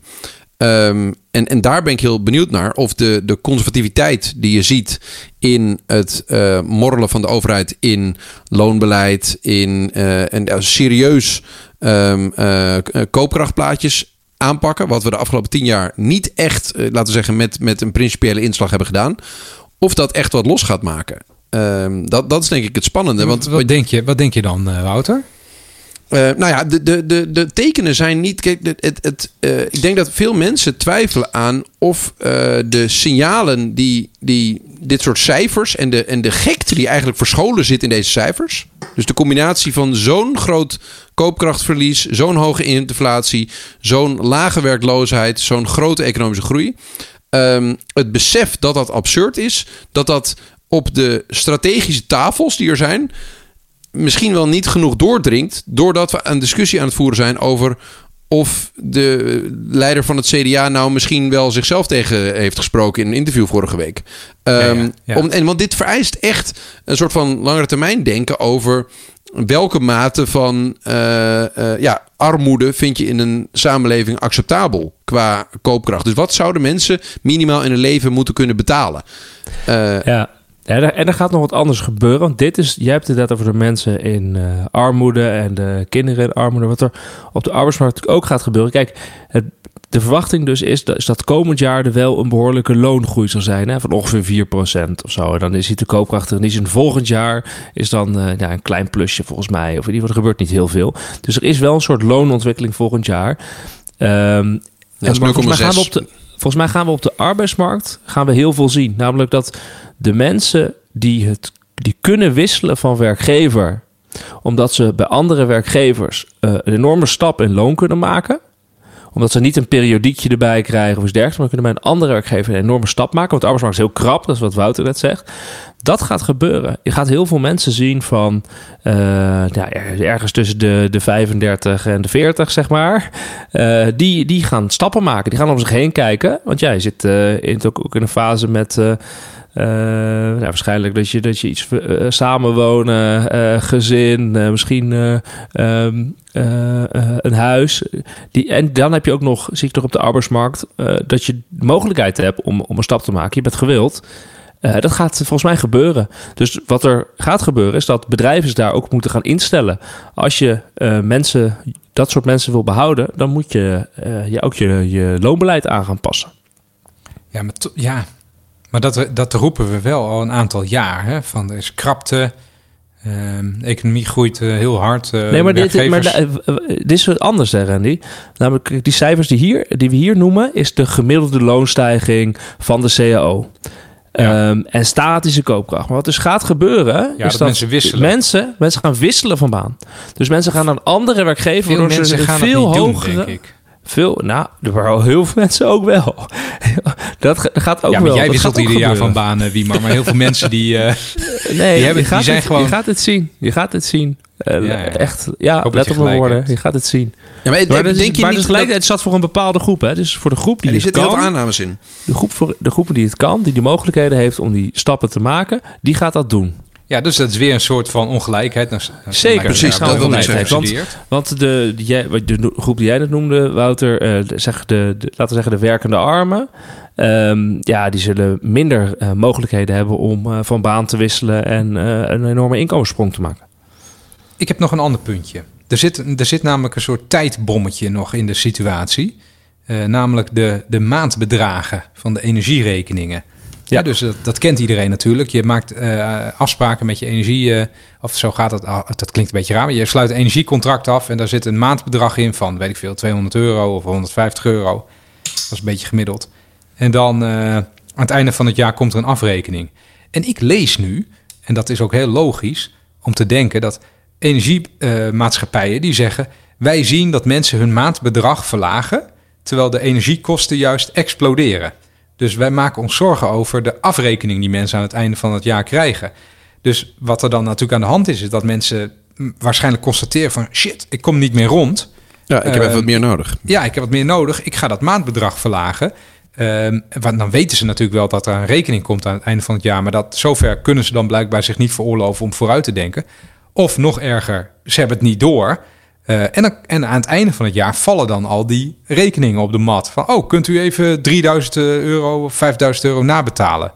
Speaker 2: Ehm, en, en daar ben ik heel benieuwd naar of de, de conservativiteit die je ziet in het eh, morrelen van de overheid in loonbeleid, in eh, en serieus ehm, eh, koopkrachtplaatjes aanpakken, wat we de afgelopen tien jaar niet echt, laten we zeggen, met, met een principiële inslag hebben gedaan, of dat echt wat los gaat maken. Ehm, dat, dat is denk ik het spannende. Want
Speaker 1: wat, denk je, wat denk je dan, Wouter?
Speaker 2: Eh, nou ja, de, de, de, de tekenen zijn niet. Kijk, het, het, eh, ik denk dat veel mensen twijfelen aan of eh, de signalen die, die dit soort cijfers en de, en de gekte die eigenlijk verscholen zit in deze cijfers. Dus de combinatie van zo'n groot koopkrachtverlies, zo'n hoge inflatie, zo'n lage werkloosheid, zo'n grote economische groei. Ehm, het besef dat dat absurd is, dat dat op de strategische tafels die er zijn, misschien wel niet genoeg doordringt. doordat we een discussie aan het voeren zijn over. of de leider van het CDA nou misschien wel zichzelf tegen heeft gesproken in een interview vorige week. Ehm,
Speaker 1: ja, ja.
Speaker 2: Om, en, want dit vereist echt een soort van langere termijn denken over. welke mate van eh, eh, ja, armoede vind je in een samenleving acceptabel qua koopkracht. Dus wat zouden mensen minimaal in hun leven moeten kunnen betalen? Eh,
Speaker 3: Ja, Ja, en er gaat nog wat anders gebeuren. Want dit is, jij hebt het net over de mensen in eh, armoede en de kinderen in armoede. Wat er op de arbeidsmarkt ook gaat gebeuren. Kijk, het, de verwachting dus is dat, is dat komend jaar er wel een behoorlijke loongroei zal zijn. Hè, van ongeveer 4% of zo. En dan is hij de koopkracht er niet. En volgend jaar is dan eh, ja, een klein plusje volgens mij. Of in ieder geval, er gebeurt niet heel veel. Dus er is wel een soort loonontwikkeling volgend jaar.
Speaker 2: Dat is
Speaker 3: maar volgens mij
Speaker 2: 0,6.
Speaker 3: Volgens mij gaan we op de arbeidsmarkt gaan we heel veel zien. Namelijk dat de mensen die, het, die kunnen wisselen van werkgever, omdat ze bij andere werkgevers eh, een enorme stap in loon kunnen maken omdat ze niet een periodiekje erbij krijgen of iets dergelijks. Maar kunnen bij een andere werkgever een enorme stap maken. Want de arbeidsmarkt is heel krap. Dat is wat Wouter net zegt. Dat gaat gebeuren. Je gaat heel veel mensen zien van... er- ergens tussen de, de 35 en de 40, zeg maar. Eh, die, die gaan stappen maken. Die gaan om zich heen kijken. Want jij zit eh, in, ook in een fase met... eh, nou, waarschijnlijk dat je, dat je iets eh, samenwonen, eh, gezin, eh, misschien eh, ehm, eh, eh, een huis. Die, en dan heb je ook nog, zie ik toch op de arbeidsmarkt, dat je de mogelijkheid hebt om, om een stap te maken. Je bent gewild. Dat gaat volgens mij gebeuren. Dus wat er gaat gebeuren is dat bedrijven daar ook moeten gaan instellen. Als je mensen, dat soort mensen wil behouden, dan moet je, je ook je, je loonbeleid aan gaan passen.
Speaker 1: Ja, maar, ja. Maar dat, dat roepen we wel al een aantal jaar. Hè? Van er is krapte, ehm, de economie groeit eh, heel hard. eh,
Speaker 3: Nee, maar dit, maar eh, dit is wat anders, hè, Randy. Namelijk, die cijfers die, hier, die we hier noemen, is de gemiddelde loonstijging van de CAO.
Speaker 1: Ja.
Speaker 3: Ehm, en statische koopkracht. Maar wat dus gaat gebeuren,
Speaker 1: Ja,
Speaker 3: is
Speaker 1: dat
Speaker 3: dat,
Speaker 1: mensen wisselen.
Speaker 3: Mensen, mensen gaan wisselen van baan. Dus mensen gaan naar een andere werkgever,
Speaker 1: veel
Speaker 3: waardoor ze
Speaker 1: gaan
Speaker 3: veel hogere...
Speaker 1: doen, denk ik.
Speaker 3: Veel, nou, er waren heel veel mensen ook wel. dat ga- gaat ook
Speaker 1: ja,
Speaker 3: wel.
Speaker 1: maar jij
Speaker 3: Dat
Speaker 1: wisselt ieder jaar van banen, Wiemar. Maar heel veel mensen die... eh,
Speaker 3: Nee,
Speaker 1: Die hebben-
Speaker 3: je, gaat
Speaker 1: die zijn
Speaker 3: het,
Speaker 1: gewoon-
Speaker 3: je gaat het zien. Je gaat het zien. Eh,
Speaker 1: Ja, ja.
Speaker 3: Echt, ja,
Speaker 1: hoop dat
Speaker 3: let op mijn woorden.
Speaker 1: hebt.
Speaker 3: Je gaat het zien.
Speaker 2: Ja, maar,
Speaker 3: Maar, dat is,
Speaker 2: denk je
Speaker 3: maar
Speaker 2: niet
Speaker 3: dus gelijk, het zat voor een bepaalde groep. Hè? Dus voor de groep die,
Speaker 2: Ja, die
Speaker 3: het
Speaker 2: zitten heel
Speaker 3: kan,
Speaker 2: veel aannames in.
Speaker 3: de, groep voor, de groepen die het kan, die de mogelijkheden heeft om die stappen te maken, die gaat dat doen.
Speaker 1: Ja, dus dat is weer een soort van ongelijkheid. Nou,
Speaker 3: Zeker,
Speaker 2: precies, dat wilde ik zeggen.
Speaker 3: Want, want de, de no- groep die jij net noemde, Wouter, eh, de- zeg de, de- laten we zeggen de werkende armen, ehm, ja, die zullen minder eh, mogelijkheden hebben om eh, van baan te wisselen en eh, een enorme inkomenssprong te maken.
Speaker 1: Ik heb nog een ander puntje. Er zit, er zit namelijk een soort tijdbommetje nog in de situatie. Eh, namelijk de, de maandbedragen van de energierekeningen. Ja, dus dat, dat kent iedereen natuurlijk. Je maakt eh, afspraken met je energie. eh, of zo gaat het. ah, dat klinkt een beetje raar. Maar je sluit een energiecontract af. En daar zit een maandbedrag in van, weet ik veel, 200 euro of 150 euro. Dat is een beetje gemiddeld. En dan eh, aan het einde van het jaar komt er een afrekening. En ik lees nu, en dat is ook heel logisch om te denken dat energiemaatschappijen die zeggen: wij zien dat mensen hun maandbedrag verlagen, terwijl de energiekosten juist exploderen. Dus wij maken ons zorgen over de afrekening die mensen aan het einde van het jaar krijgen. Dus wat er dan natuurlijk aan de hand is, is dat mensen waarschijnlijk constateren van shit, ik kom niet meer rond.
Speaker 2: Ja, ik heb even wat meer nodig.
Speaker 1: Ja, ik heb wat meer nodig. Ik ga dat maandbedrag verlagen. Ehm, want dan weten ze natuurlijk wel dat er een rekening komt aan het einde van het jaar. Maar dat zover kunnen ze dan blijkbaar zich niet veroorloven om vooruit te denken. Of nog erger, ze hebben het niet door. Eh, en, en aan het einde van het jaar vallen dan al die rekeningen op de mat. Van, oh, kunt u even 3000 euro of 5000 euro nabetalen?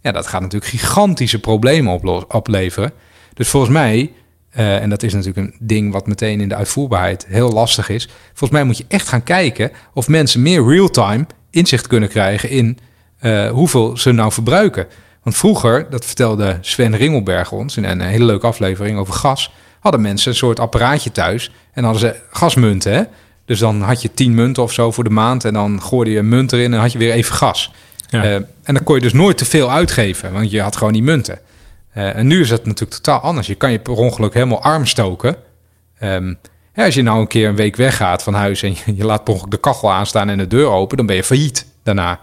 Speaker 1: Ja, dat gaat natuurlijk gigantische problemen opleveren. Dus volgens mij, eh, en dat is natuurlijk een ding wat meteen in de uitvoerbaarheid heel lastig is. Volgens mij moet je echt gaan kijken of mensen meer real-time inzicht kunnen krijgen in eh, hoeveel ze nou verbruiken. Want vroeger, dat vertelde Sven Ringelberg ons in een hele leuke aflevering over gas, hadden mensen een soort apparaatje thuis en hadden ze gasmunten. Hè? Dus dan had je 10 munten of zo voor de maand en dan gooide je een munt erin en had je weer even gas.
Speaker 3: Ja.
Speaker 1: Eh, en dan kon je dus nooit te veel uitgeven, want je had gewoon die munten. Eh, en nu is het natuurlijk totaal anders. Je kan je per ongeluk helemaal arm stoken. Ehm, ja, als je nou een keer een week weggaat van huis en je, je laat per ongeluk de kachel aanstaan en de deur open, dan ben je failliet daarna.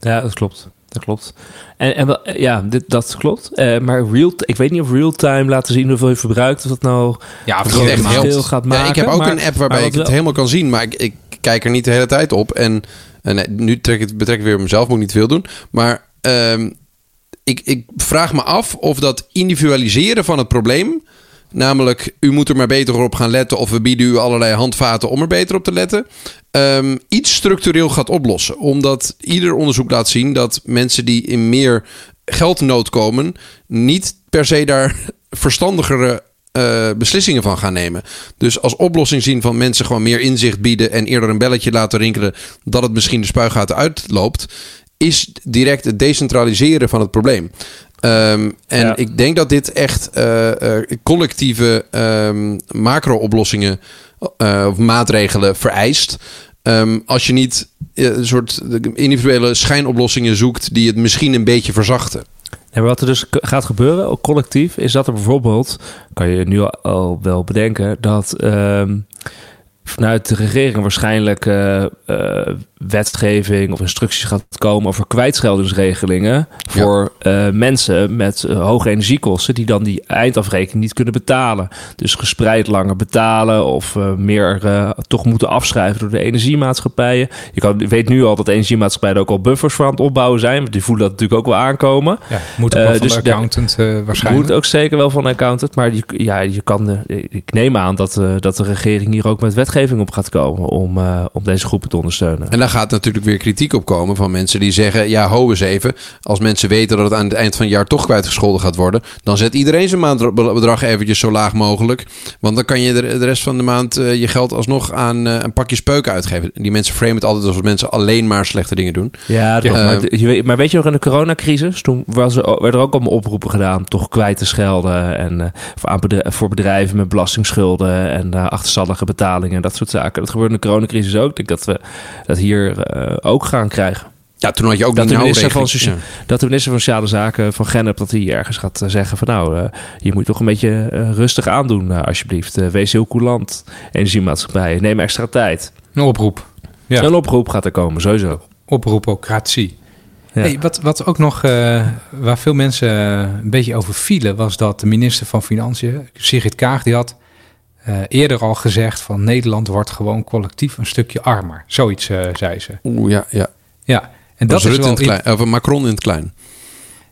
Speaker 3: Ja, dat klopt. Dat klopt. En, en wel- ja, dit, dat klopt. Eh, maar real, ik weet niet of real-time laten zien hoeveel je verbruikt. Of dat nou
Speaker 1: Ja,
Speaker 3: Of
Speaker 1: groot
Speaker 3: echt gaat
Speaker 2: Ja, ik
Speaker 3: maken,
Speaker 2: heb ook
Speaker 3: maar-
Speaker 2: een app waarbij ik het
Speaker 3: wel-
Speaker 2: helemaal kan zien, maar ik, ik kijk er niet de hele tijd op. En, en nee, nu trek ik het betrek ik weer op mezelf, moet ik niet veel doen. Maar ehm, ik, ik vraag me af of dat individualiseren van het probleem Namelijk, u moet er maar beter op gaan letten. Of we bieden u allerlei handvaten om er beter op te letten. ehm, iets structureel gaat oplossen. Omdat ieder onderzoek laat zien dat mensen die in meer geldnood komen. niet per se daar verstandigere eh, beslissingen van gaan nemen. Dus als oplossing zien van mensen gewoon meer inzicht bieden en eerder een belletje laten rinkelen dat het misschien de spuigaten uitloopt, is direct het decentraliseren van het probleem. Ehm, en
Speaker 3: Ja.
Speaker 2: ik denk dat dit echt eh, eh, collectieve ehm, macro-oplossingen eh, of maatregelen vereist. Ehm, als je niet een soort individuele schijnoplossingen zoekt die het misschien een beetje verzachten.
Speaker 3: En wat er dus gaat gebeuren, ook collectief, is dat er bijvoorbeeld, kan je nu al wel bedenken, dat vanuit de regering waarschijnlijk eh, eh, wetgeving of instructies gaat komen over kwijtscheldingsregelingen voor eh, mensen met hoge energiekosten die dan die eindafrekening niet kunnen betalen. Dus gespreid langer betalen of meer toch moeten afschrijven door de energiemaatschappijen. Je, kan, je weet nu al dat energiemaatschappijen er ook al buffers voor aan het opbouwen zijn, want die voelen dat natuurlijk ook wel aankomen.
Speaker 1: Ja, moet ook wel van
Speaker 3: dus
Speaker 1: de accountant waarschijnlijk.
Speaker 3: Moet ook zeker wel van een accountant. Maar je, ja, je kan, ik neem aan dat, dat de regering hier ook met wetgeving op gaat komen om, eh, om deze groepen te ondersteunen.
Speaker 2: En daar gaat natuurlijk weer kritiek op komen van mensen die zeggen: ja, ho eens even. Als mensen weten dat het aan het eind van het jaar toch kwijtgescholden gaat worden, dan zet iedereen zijn maandbedrag eventjes zo laag mogelijk. Want dan kan je de, rest van de maand eh, je geld alsnog aan eh, een pakje speuken uitgeven. Die mensen framen het altijd alsof mensen alleen maar slechte dingen doen.
Speaker 3: Ja,
Speaker 2: Ja.
Speaker 3: maar, je weet- maar weet je nog in de coronacrisis? Toen was er, werden er ook allemaal oproepen gedaan, toch kwijt te schelden. En voor, bedrijven met belastingsschulden en achterstallige betalingen, dat soort zaken. Dat gebeurde in de coronacrisis ook. Ik denk dat we dat hier eh, ook gaan krijgen.
Speaker 2: Ja, toen had je ook
Speaker 3: Dat
Speaker 2: die
Speaker 3: de, minister van. Socia- dat de minister van Sociale Zaken van Gennep dat hij ergens gaat eh, zeggen van nou, eh, je moet toch een beetje rustig aandoen alsjeblieft. Wees heel coulant, energiemaatschappijen. Neem extra tijd.
Speaker 1: Een oproep. Ja.
Speaker 3: Een oproep gaat er komen, sowieso.
Speaker 1: Oproepocratie.
Speaker 3: Ja.
Speaker 1: Hey, wat, wat ook nog, eh, waar veel mensen een beetje over vielen, was dat de minister van Financiën, Sigrid Kaag, die had eh, eerder al gezegd van Nederland wordt gewoon collectief een stukje armer. Zoiets eh, zei ze.
Speaker 2: Oeh, ja, ja.
Speaker 1: Ja, en
Speaker 2: Dat
Speaker 1: dat is wel
Speaker 2: in het klein, of Macron in het klein.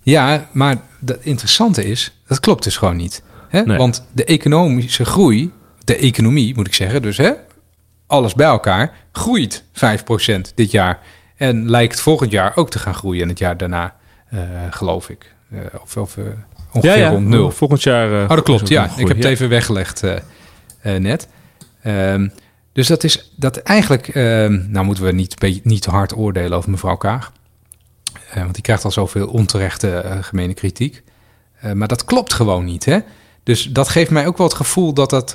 Speaker 1: Ja, maar het interessante is, dat klopt dus gewoon niet. Hè?
Speaker 3: Nee.
Speaker 1: Want de economische groei, de economie moet ik zeggen, dus hè, alles bij elkaar, groeit 5% dit jaar. En lijkt volgend jaar ook te gaan groeien en het jaar daarna, eh, geloof ik. Eh, of of ongeveer rond nul.
Speaker 3: Volgend jaar. eh,
Speaker 1: Oh, dat klopt, ja. Ik heb het
Speaker 3: Ja.
Speaker 1: even weggelegd net. Ehm, dus dat is dat eigenlijk... ehm, nou moeten we niet, niet te hard oordelen over mevrouw Kaag. Eh, want die krijgt al zoveel onterechte eh, gemene kritiek. Eh, maar dat klopt gewoon niet, hè? Dus dat geeft mij ook wel het gevoel dat dat...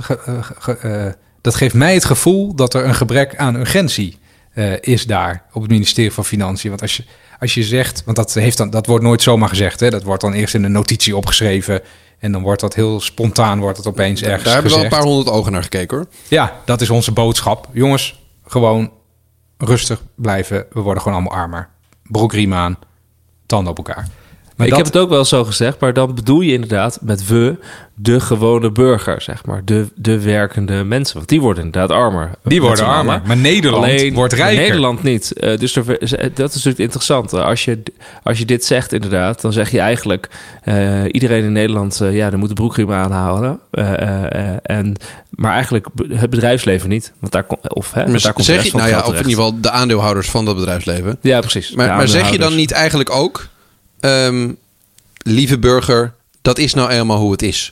Speaker 1: eh, eh, dat geeft mij het gevoel dat er een gebrek aan urgentie eh, is daar op het ministerie van Financiën. Want als je, als je zegt, want dat, heeft dan, dat wordt nooit zomaar gezegd, hè? dat wordt dan eerst in een notitie opgeschreven en dan wordt dat heel spontaan, wordt het opeens ergens
Speaker 2: Daar hebben we wel een paar honderd ogen naar gekeken hoor.
Speaker 1: Ja, dat is onze boodschap. Jongens, gewoon rustig blijven. We worden gewoon allemaal armer. Broekriem aan, tanden op elkaar. Maar
Speaker 3: ik
Speaker 1: dat,
Speaker 3: heb het ook wel zo gezegd, maar dan bedoel je inderdaad met we de gewone burger, zeg maar. De, de werkende mensen. Want die worden inderdaad armer.
Speaker 1: die worden armer. Maar Nederland
Speaker 3: Alleen
Speaker 1: wordt rijker.
Speaker 3: Nederland niet. Eh, dus er, dat is natuurlijk interessant. Als je, als je dit zegt inderdaad, dan zeg je eigenlijk... eh, iedereen in Nederland, eh, ja, er moet de broekriem aanhouden. Eh, eh, eh, en, maar eigenlijk het bedrijfsleven niet. Want daar, of, hè, daar komt
Speaker 2: zeg je,
Speaker 3: van
Speaker 2: nou ja, of in ieder geval de aandeelhouders van dat bedrijfsleven.
Speaker 3: Ja, precies.
Speaker 2: Maar, maar zeg je dan niet eigenlijk ook, ehm, lieve burger, dat is nou eenmaal hoe het is.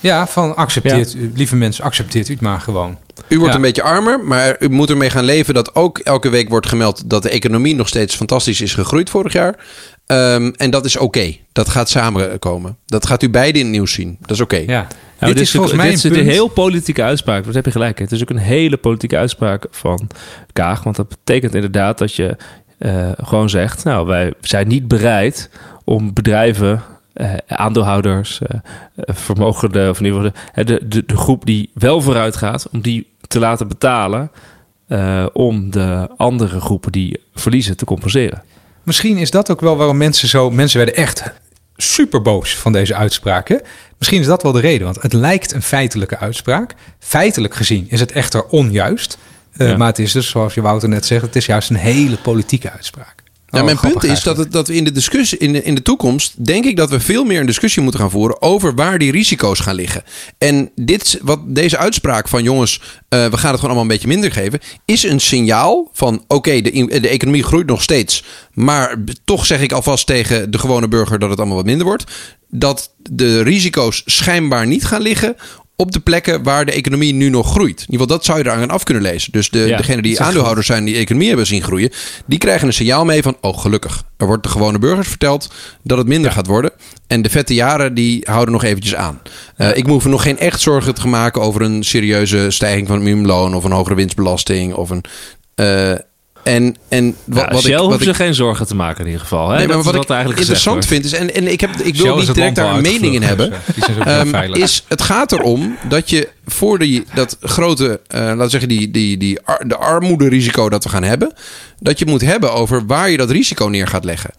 Speaker 1: Ja, van accepteert, u, lieve mensen, accepteert u het maar gewoon.
Speaker 2: U wordt
Speaker 1: Ja.
Speaker 2: een beetje armer, maar u moet ermee gaan leven dat ook elke week wordt gemeld dat de economie nog steeds fantastisch is gegroeid vorig jaar. Ehm, en dat is oké. Dat gaat samenkomen. Dat gaat u beide in het nieuws zien. Dat is oké.
Speaker 1: Ja. Dit
Speaker 3: dit
Speaker 1: is volgens mij
Speaker 3: dit
Speaker 1: een
Speaker 3: is een
Speaker 1: punt.
Speaker 3: heel politieke uitspraak. Dat heb je gelijk. Het is ook een hele politieke uitspraak van Kaag. Want dat betekent inderdaad dat je eh, gewoon zegt... nou, wij zijn niet bereid om bedrijven, eh, aandeelhouders... eh eh, vermogenden, of in de, de, de, groep die wel vooruit gaat... om die te laten betalen... om de andere groepen die verliezen te compenseren.
Speaker 1: Misschien is dat ook wel waarom mensen zo... Mensen werden echt super boos van deze uitspraak. hè? Misschien is dat wel de reden. Want het lijkt een feitelijke uitspraak. Feitelijk gezien is het echter onjuist. Eh,
Speaker 3: Ja.
Speaker 1: Maar het is dus, zoals je Wouter net zegt... het is juist een hele politieke uitspraak.
Speaker 2: Ja,
Speaker 1: Oh,
Speaker 2: mijn punt is dat, het, dat we in de discussie, in de, in de toekomst, denk ik dat we veel meer een discussie moeten gaan voeren over waar die risico's gaan liggen. En dit, wat deze uitspraak van jongens, eh, we gaan het gewoon allemaal een beetje minder geven, is een signaal van oké, de, de economie groeit nog steeds. Maar toch zeg ik alvast tegen de gewone burger dat het allemaal wat minder wordt. Dat de risico's schijnbaar niet gaan liggen op de plekken waar de economie nu nog groeit. In ieder geval, dat zou je eraan af kunnen lezen. Dus de,
Speaker 3: Ja,
Speaker 2: degenen die aandeelhouders zijn die de economie hebben zien groeien, die krijgen een signaal mee van, oh gelukkig, er wordt de gewone burgers verteld dat het minder gaat worden. En de vette jaren, die houden nog eventjes aan. Eh, ik hoef me nog geen echt zorgen te maken over een serieuze stijging van het minimumloon of een hogere winstbelasting of een... eh, en, en wat,
Speaker 3: Ja,
Speaker 2: wat
Speaker 3: Shell
Speaker 2: ik,
Speaker 3: hoeft
Speaker 2: wat ik
Speaker 3: zich geen zorgen te maken in ieder geval. Hè?
Speaker 2: Nee, maar
Speaker 3: Dat
Speaker 2: wat
Speaker 3: is
Speaker 2: ik
Speaker 3: eigenlijk
Speaker 2: interessant
Speaker 3: gezegd
Speaker 2: vind is, en, en ik, heb, ik wil niet direct daar een mening in hebben, Ehm, is het gaat erom dat je voor die, dat grote, eh, laten we zeggen, die, die, die, ar- de armoederisico dat we gaan hebben, dat je moet hebben over waar je dat risico neer gaat leggen.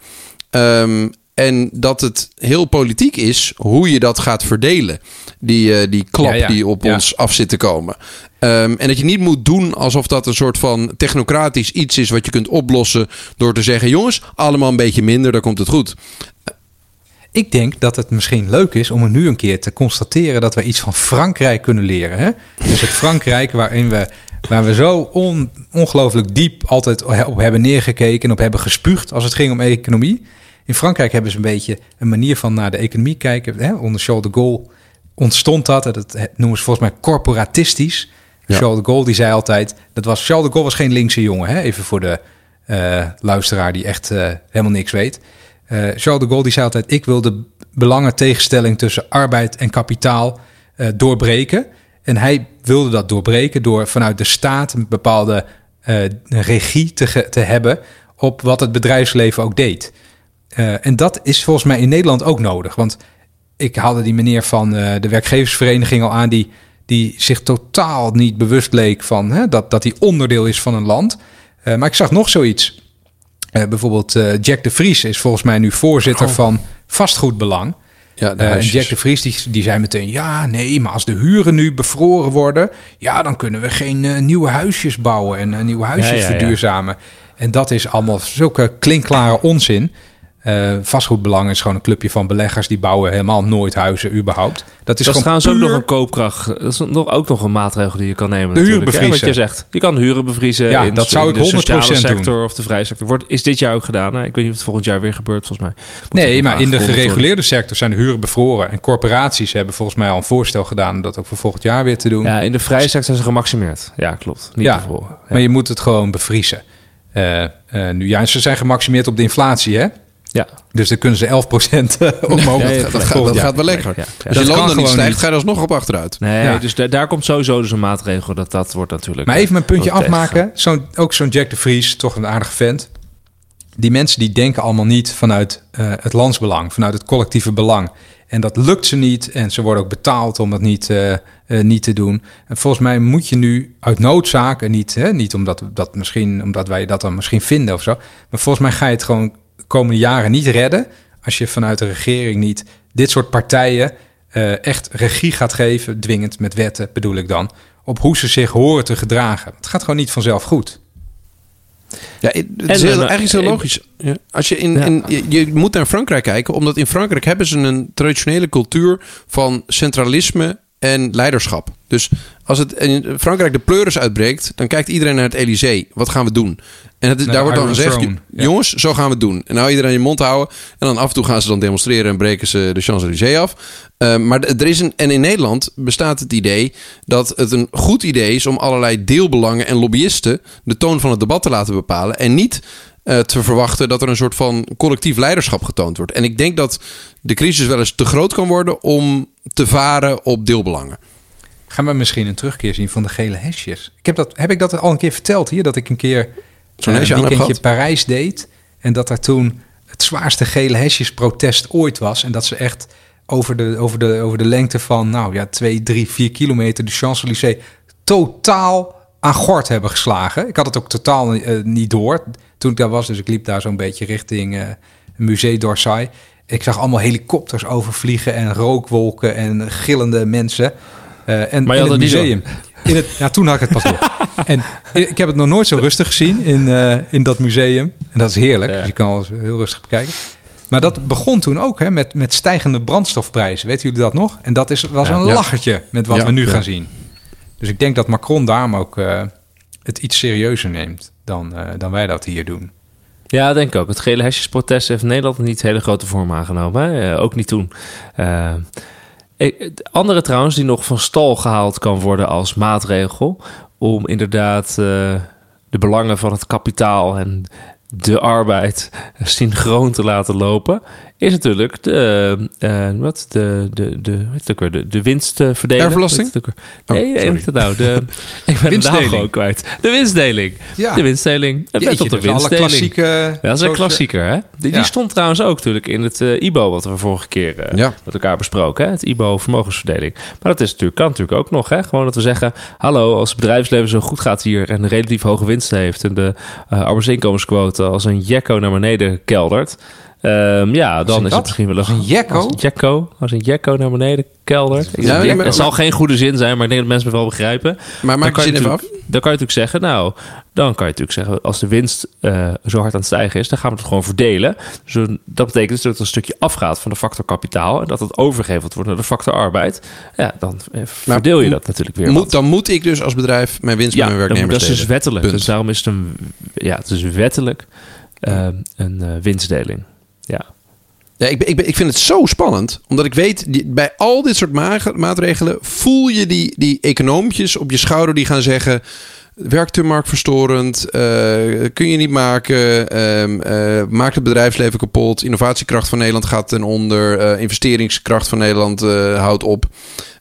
Speaker 2: Ehm, en dat het heel politiek is hoe je dat gaat verdelen. Die, eh, die klap
Speaker 1: Ja, ja.
Speaker 2: die op
Speaker 1: Ja.
Speaker 2: ons af zit te komen. Ehm, en dat je niet moet doen alsof dat een soort van technocratisch iets is wat je kunt oplossen door te zeggen: jongens, allemaal een beetje minder, dan komt het goed.
Speaker 1: Ik denk dat het misschien leuk is om nu een keer te constateren dat we iets van Frankrijk kunnen leren. Hè? Dus het Frankrijk waarin we, waar we zo on, ongelooflijk diep altijd op hebben neergekeken en op hebben gespuugd als het ging om economie. In Frankrijk hebben ze een beetje een manier van naar de economie kijken. Hè? Onder Charles de Gaulle ontstond dat. Dat noemen ze volgens mij corporatistisch.
Speaker 2: Ja.
Speaker 1: Charles de Gaulle die zei altijd, dat was, Charles de Gaulle was geen linkse jongen. Hè? Even voor de eh, luisteraar die echt eh, helemaal niks weet. Eh, Charles de Gaulle die zei altijd: Ik wil de belangentegenstelling tussen arbeid en kapitaal doorbreken. En hij wilde dat doorbreken door vanuit de staat een bepaalde regie te, te hebben op wat het bedrijfsleven ook deed. En dat is volgens mij in Nederland ook nodig. Want ik haalde die meneer van de werkgeversvereniging al aan, die, die zich totaal niet bewust leek van hè, dat, dat hij onderdeel is van een land. Eh, maar ik zag nog zoiets. Eh, bijvoorbeeld eh, Jack de Vries is volgens mij nu voorzitter van vastgoedbelang.
Speaker 2: Ja,
Speaker 1: en. Jack de Vries die, die zei meteen: Ja, nee, maar als de huren nu bevroren worden, ja, dan kunnen we geen nieuwe huisjes bouwen en nieuwe huisjes
Speaker 3: Ja, ja, ja.
Speaker 1: verduurzamen. En dat is allemaal zulke klinkklare onzin. Eh, vastgoedbelang is gewoon een clubje van beleggers die bouwen helemaal nooit huizen überhaupt. Dat is
Speaker 3: Dat is
Speaker 1: gewoon
Speaker 3: trouwens ook nog een koopkracht. Dat is nog, ook nog een maatregel die je kan nemen.
Speaker 1: De huur
Speaker 3: hè,
Speaker 1: bevriezen.
Speaker 3: Wat je zegt. Je kan huren bevriezen.
Speaker 1: Ja,
Speaker 3: in,
Speaker 1: dat zou
Speaker 3: in
Speaker 1: ik
Speaker 3: de
Speaker 1: 100%
Speaker 3: sociale
Speaker 1: doen.
Speaker 3: sector of de vrije sector. Wordt, is dit jaar ook gedaan? Ik weet niet of het volgend jaar weer gebeurt, volgens mij. Moet
Speaker 1: Nee, maar in de
Speaker 3: worden.
Speaker 1: gereguleerde sector zijn de huren bevroren. En corporaties hebben volgens mij al een voorstel gedaan om dat ook voor volgend jaar weer te doen.
Speaker 3: Ja, in de vrije sector zijn ze gemaximeerd. Ja, klopt. Niet
Speaker 1: Ja,
Speaker 3: bevroren. Ja.
Speaker 1: Maar je moet het gewoon bevriezen. Eh, eh, nu, ja, ze zijn gemaximeerd op de inflatie, hè?
Speaker 3: Ja.
Speaker 1: Dus dan kunnen ze 11% eh, omhoog.
Speaker 3: Ja,
Speaker 2: dat, gaat, dat gaat wel lekker.
Speaker 3: Ja, ja.
Speaker 2: Als
Speaker 1: Dat
Speaker 2: je
Speaker 1: kan
Speaker 2: landen niet
Speaker 1: gewoon
Speaker 2: stijgt,
Speaker 1: niet.
Speaker 2: ga je er alsnog op achteruit.
Speaker 3: Nee,
Speaker 1: Ja.
Speaker 3: dus da- daar komt sowieso dus een maatregel. Dat, dat wordt natuurlijk...
Speaker 1: Maar even mijn puntje
Speaker 3: wordt
Speaker 1: afmaken. Zo'n, ook zo'n Jack de Vries, toch een aardige vent. Die mensen die denken allemaal niet vanuit eh, het landsbelang, vanuit het collectieve belang. En dat lukt ze niet. En ze worden ook betaald om dat niet, eh, eh, niet te doen. En volgens mij moet je nu uit noodzaak, en niet, hè, niet omdat, dat misschien, omdat wij dat dan misschien vinden of zo. Maar volgens mij ga je het gewoon komende jaren niet redden. Als je vanuit de regering niet dit soort partijen eh, echt regie gaat geven, dwingend met wetten bedoel ik dan, op hoe ze zich horen te gedragen. Het gaat gewoon niet vanzelf goed.
Speaker 2: Ja, het is heel, eigenlijk is heel logisch. Ja. Als je, in, in, je, je moet naar Frankrijk kijken, omdat in Frankrijk hebben ze een traditionele cultuur van centralisme en leiderschap. Dus als het in Frankrijk de pleuris uitbreekt, dan kijkt iedereen naar het Elysée. Wat gaan we doen? En het, daar wordt dan gezegd,
Speaker 1: ja.
Speaker 2: jongens, zo gaan we het doen. En nou iedereen je mond houden. En dan af en toe gaan ze dan demonstreren en breken ze de Champs-Élysées af. Eh, maar er is een, en in Nederland bestaat het idee dat het een goed idee is om allerlei deelbelangen en lobbyisten de toon van het debat te laten bepalen. En niet eh, te verwachten dat er een soort van collectief leiderschap getoond wordt. En ik denk dat de crisis wel eens te groot kan worden om te varen op deelbelangen.
Speaker 1: Gaan we misschien een terugkeer zien van de gele hesjes? Ik heb, dat, heb ik dat al een keer verteld hier? Dat ik een keer
Speaker 2: Zo'n hesje
Speaker 1: een weekendje? Parijs deed. En dat daar toen het zwaarste gele hesjesprotest ooit was. En dat ze echt over de, over de, over de lengte van, nou ja, 2, 3, 4 kilometer de Champs-Élysées totaal aan gort hebben geslagen. Ik had het ook totaal eh, niet door toen ik daar was. Dus ik liep daar zo'n beetje richting eh Musée d'Orsay. Ik zag allemaal helikopters overvliegen en rookwolken en gillende mensen. Eh en
Speaker 3: Maar je
Speaker 1: in
Speaker 3: had
Speaker 1: het museum. In het, ja, toen had ik het pas door. En ik heb het nog nooit zo rustig gezien in, in dat museum. En dat is heerlijk.
Speaker 3: Ja.
Speaker 1: Dus je kan alles heel rustig bekijken. Maar dat begon toen ook hè, met, met stijgende brandstofprijzen. Weten jullie dat nog? En dat is, was
Speaker 3: Ja.
Speaker 1: een
Speaker 2: Ja.
Speaker 1: lachertje met wat we nu gaan zien. Dus ik denk dat Macron daarom ook eh, het iets serieuzer neemt dan, eh, dan wij dat hier doen.
Speaker 3: Ja, denk ik ook. Het gele hesjesprotest heeft Nederland niet hele grote vorm aangenomen. Hè? Eh, ook niet toen. Andere trouwens die nog van stal gehaald kan worden als maatregel... om inderdaad de belangen van het kapitaal en de arbeid synchroon te laten lopen... is natuurlijk de, eh, wat, de, de, de, het weer, de, de winstverdeling.
Speaker 2: Erfbelasting?
Speaker 3: Nee,
Speaker 2: Oh,
Speaker 3: nee,
Speaker 2: sorry.
Speaker 3: het nou? De, ik ben de gewoon kwijt. De winstdeling.
Speaker 1: Ja.
Speaker 3: De winstdeling. Het werd op de
Speaker 1: alle
Speaker 3: winstdeling.
Speaker 1: klassieke...
Speaker 3: Dat is een klassieker, hè? Die, die stond trouwens ook natuurlijk in het eh, IBO... wat we vorige keer eh,
Speaker 2: Ja.
Speaker 3: met elkaar besproken. Hè? Het IBO vermogensverdeling. Maar dat is natuurlijk, kan natuurlijk ook nog. Hè? Gewoon dat we zeggen... hallo, als het bedrijfsleven zo goed gaat hier... en een relatief hoge winst heeft... en de arbeidsinkomensquote als een jekko naar beneden keldert... ehm, ja, dan
Speaker 1: een
Speaker 3: is het misschien wel
Speaker 1: Als een jekko?
Speaker 3: Als een jekko, als een jekko naar beneden keldert. Ik
Speaker 2: Ja, maar-
Speaker 3: het zal geen goede zin zijn, maar ik denk dat mensen het wel begrijpen.
Speaker 2: Maar maak je
Speaker 3: kan
Speaker 2: zin
Speaker 3: je
Speaker 2: even af.
Speaker 3: Dan kan je natuurlijk zeggen, nou, dan kan je natuurlijk zeggen, als de winst eh, zo hard aan het stijgen is, dan gaan we het gewoon verdelen. Dus een- dat betekent dus dat er een stukje afgaat van de factor kapitaal en dat het overgeheveld wordt naar de factor arbeid. Ja, dan eh, verdeel je dat natuurlijk weer.
Speaker 2: Moet,
Speaker 3: wat.
Speaker 2: dan moet ik dus als bedrijf mijn winst bij mijn werknemers
Speaker 3: dat is dus wettelijk.
Speaker 2: Punt.
Speaker 3: Dus daarom is het een, ja, het is wettelijk eh, een eh, winstdeling. Ja.
Speaker 2: Ja, ik, ik, ik vind het zo spannend. Omdat ik weet, die, bij al dit soort ma- maatregelen... voel je die, die econoomtjes op je schouder die gaan zeggen... werkt te marktverstorend, eh, kun je niet maken... ehm, eh, maakt het bedrijfsleven kapot... innovatiekracht van Nederland gaat ten onder... eh, investeringskracht van Nederland houdt op...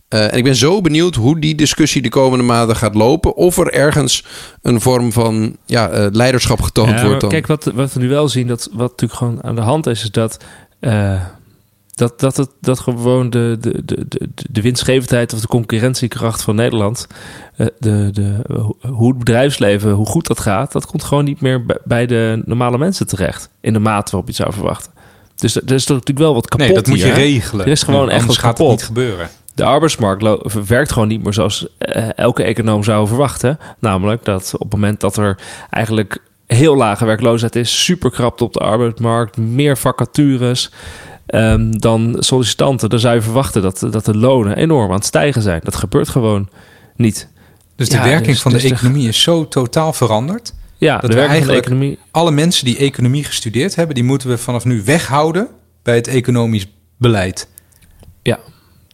Speaker 2: Eh, en ik ben zo benieuwd hoe die discussie de komende maanden gaat lopen. Of er ergens een vorm van ja, eh, leiderschap getoond
Speaker 3: Ja,
Speaker 2: wordt. Dan.
Speaker 3: Kijk, wat, wat we nu wel zien, dat, wat natuurlijk gewoon aan de hand is, is dat, eh, dat, dat, het, dat gewoon de, de, de, de, de winstgevendheid of de concurrentiekracht van Nederland, eh, de, de, hoe het bedrijfsleven, hoe goed dat gaat, dat komt gewoon niet meer bij- de normale mensen terecht. In de mate waarop je het zou verwachten. Dus er is toch natuurlijk wel wat kapot
Speaker 1: Nee, dat moet je
Speaker 3: hier,
Speaker 1: regelen.
Speaker 3: Er is gewoon echt wat
Speaker 1: gaat het
Speaker 3: kapot.
Speaker 1: niet gebeuren.
Speaker 3: De arbeidsmarkt werkt gewoon niet meer zoals eh, elke econoom zou verwachten. Namelijk dat op het moment dat er eigenlijk heel lage werkloosheid is, super krapte op de arbeidsmarkt, meer vacatures ehm, dan sollicitanten, dan zou je verwachten dat, dat de lonen enorm aan het stijgen zijn. Dat gebeurt gewoon niet.
Speaker 1: Dus de
Speaker 3: Ja,
Speaker 1: werking
Speaker 3: dus-
Speaker 1: van
Speaker 3: dus
Speaker 1: de
Speaker 3: de-
Speaker 1: economie is zo totaal veranderd.
Speaker 3: Ja,
Speaker 1: Dat
Speaker 3: de
Speaker 1: we
Speaker 3: werking van de
Speaker 1: eigenlijk-
Speaker 3: economie.
Speaker 1: Alle mensen die economie gestudeerd hebben, die moeten we vanaf nu weghouden bij het economisch beleid.
Speaker 3: Ja,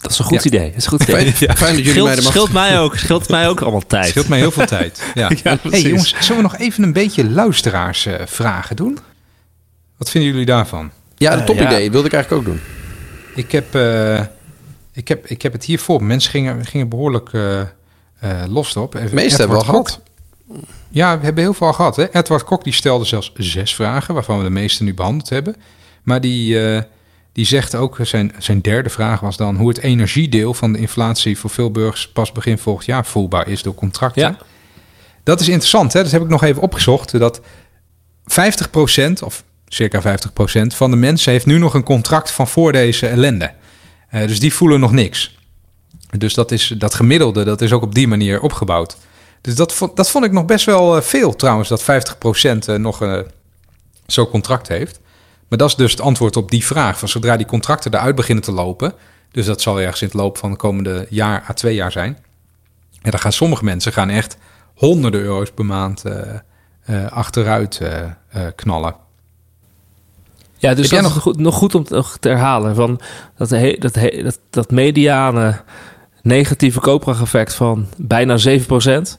Speaker 3: dat is een goed
Speaker 1: Ja.
Speaker 3: idee. Dat is een goed idee.
Speaker 2: Fijn, fijn dat jullie mij
Speaker 3: Scheelt,
Speaker 2: de macht...
Speaker 3: scheelt mij ook, scheelt mij ook allemaal tijd.
Speaker 1: Scheelt mij heel veel tijd. Ja. hey jongens, zullen we nog even een beetje luisteraarsvragen vragen doen? Wat vinden jullie daarvan?
Speaker 2: Ja,
Speaker 3: Eh,
Speaker 2: dat topidee. wilde ik eigenlijk ook doen.
Speaker 1: Ik heb, eh, ik heb, ik heb het hiervoor. Mensen gingen, gingen behoorlijk eh, eh, los op.
Speaker 2: De meeste hebben we al gehad.
Speaker 1: Ja, we hebben heel veel al gehad. Hè? Edward Kok die stelde zelfs zes vragen, waarvan we de meeste nu behandeld hebben. Maar die, eh, die zegt ook, zijn, zijn derde vraag was dan... hoe het energiedeel van de inflatie voor veel burgers pas begin volgend jaar voelbaar is door contracten.
Speaker 3: Ja.
Speaker 1: Dat is interessant, hè? dat heb ik nog even opgezocht. Dat 50% of circa 50% van de mensen heeft nu nog een contract van voor deze ellende. Eh, dus die voelen nog niks. Dus dat, is, dat gemiddelde, dat is ook op die manier opgebouwd. Dus dat vond, dat vond ik nog best wel eh, veel trouwens, dat 50% eh, nog eh, zo'n contract heeft. Maar dat is dus het antwoord op die vraag. Van zodra die contracten eruit beginnen te lopen, dus dat zal ergens in het loop van de komende jaar à twee jaar zijn. En dan gaan sommige mensen gaan echt honderden euro's per maand eh, eh, achteruit eh, knallen.
Speaker 3: Ja, dus
Speaker 1: Heb
Speaker 3: dat
Speaker 1: nog-
Speaker 3: nog goed, nog goed om te, te herhalen. Van dat, he- dat, he- dat, dat mediane negatieve koopkrachteffect van bijna 7%.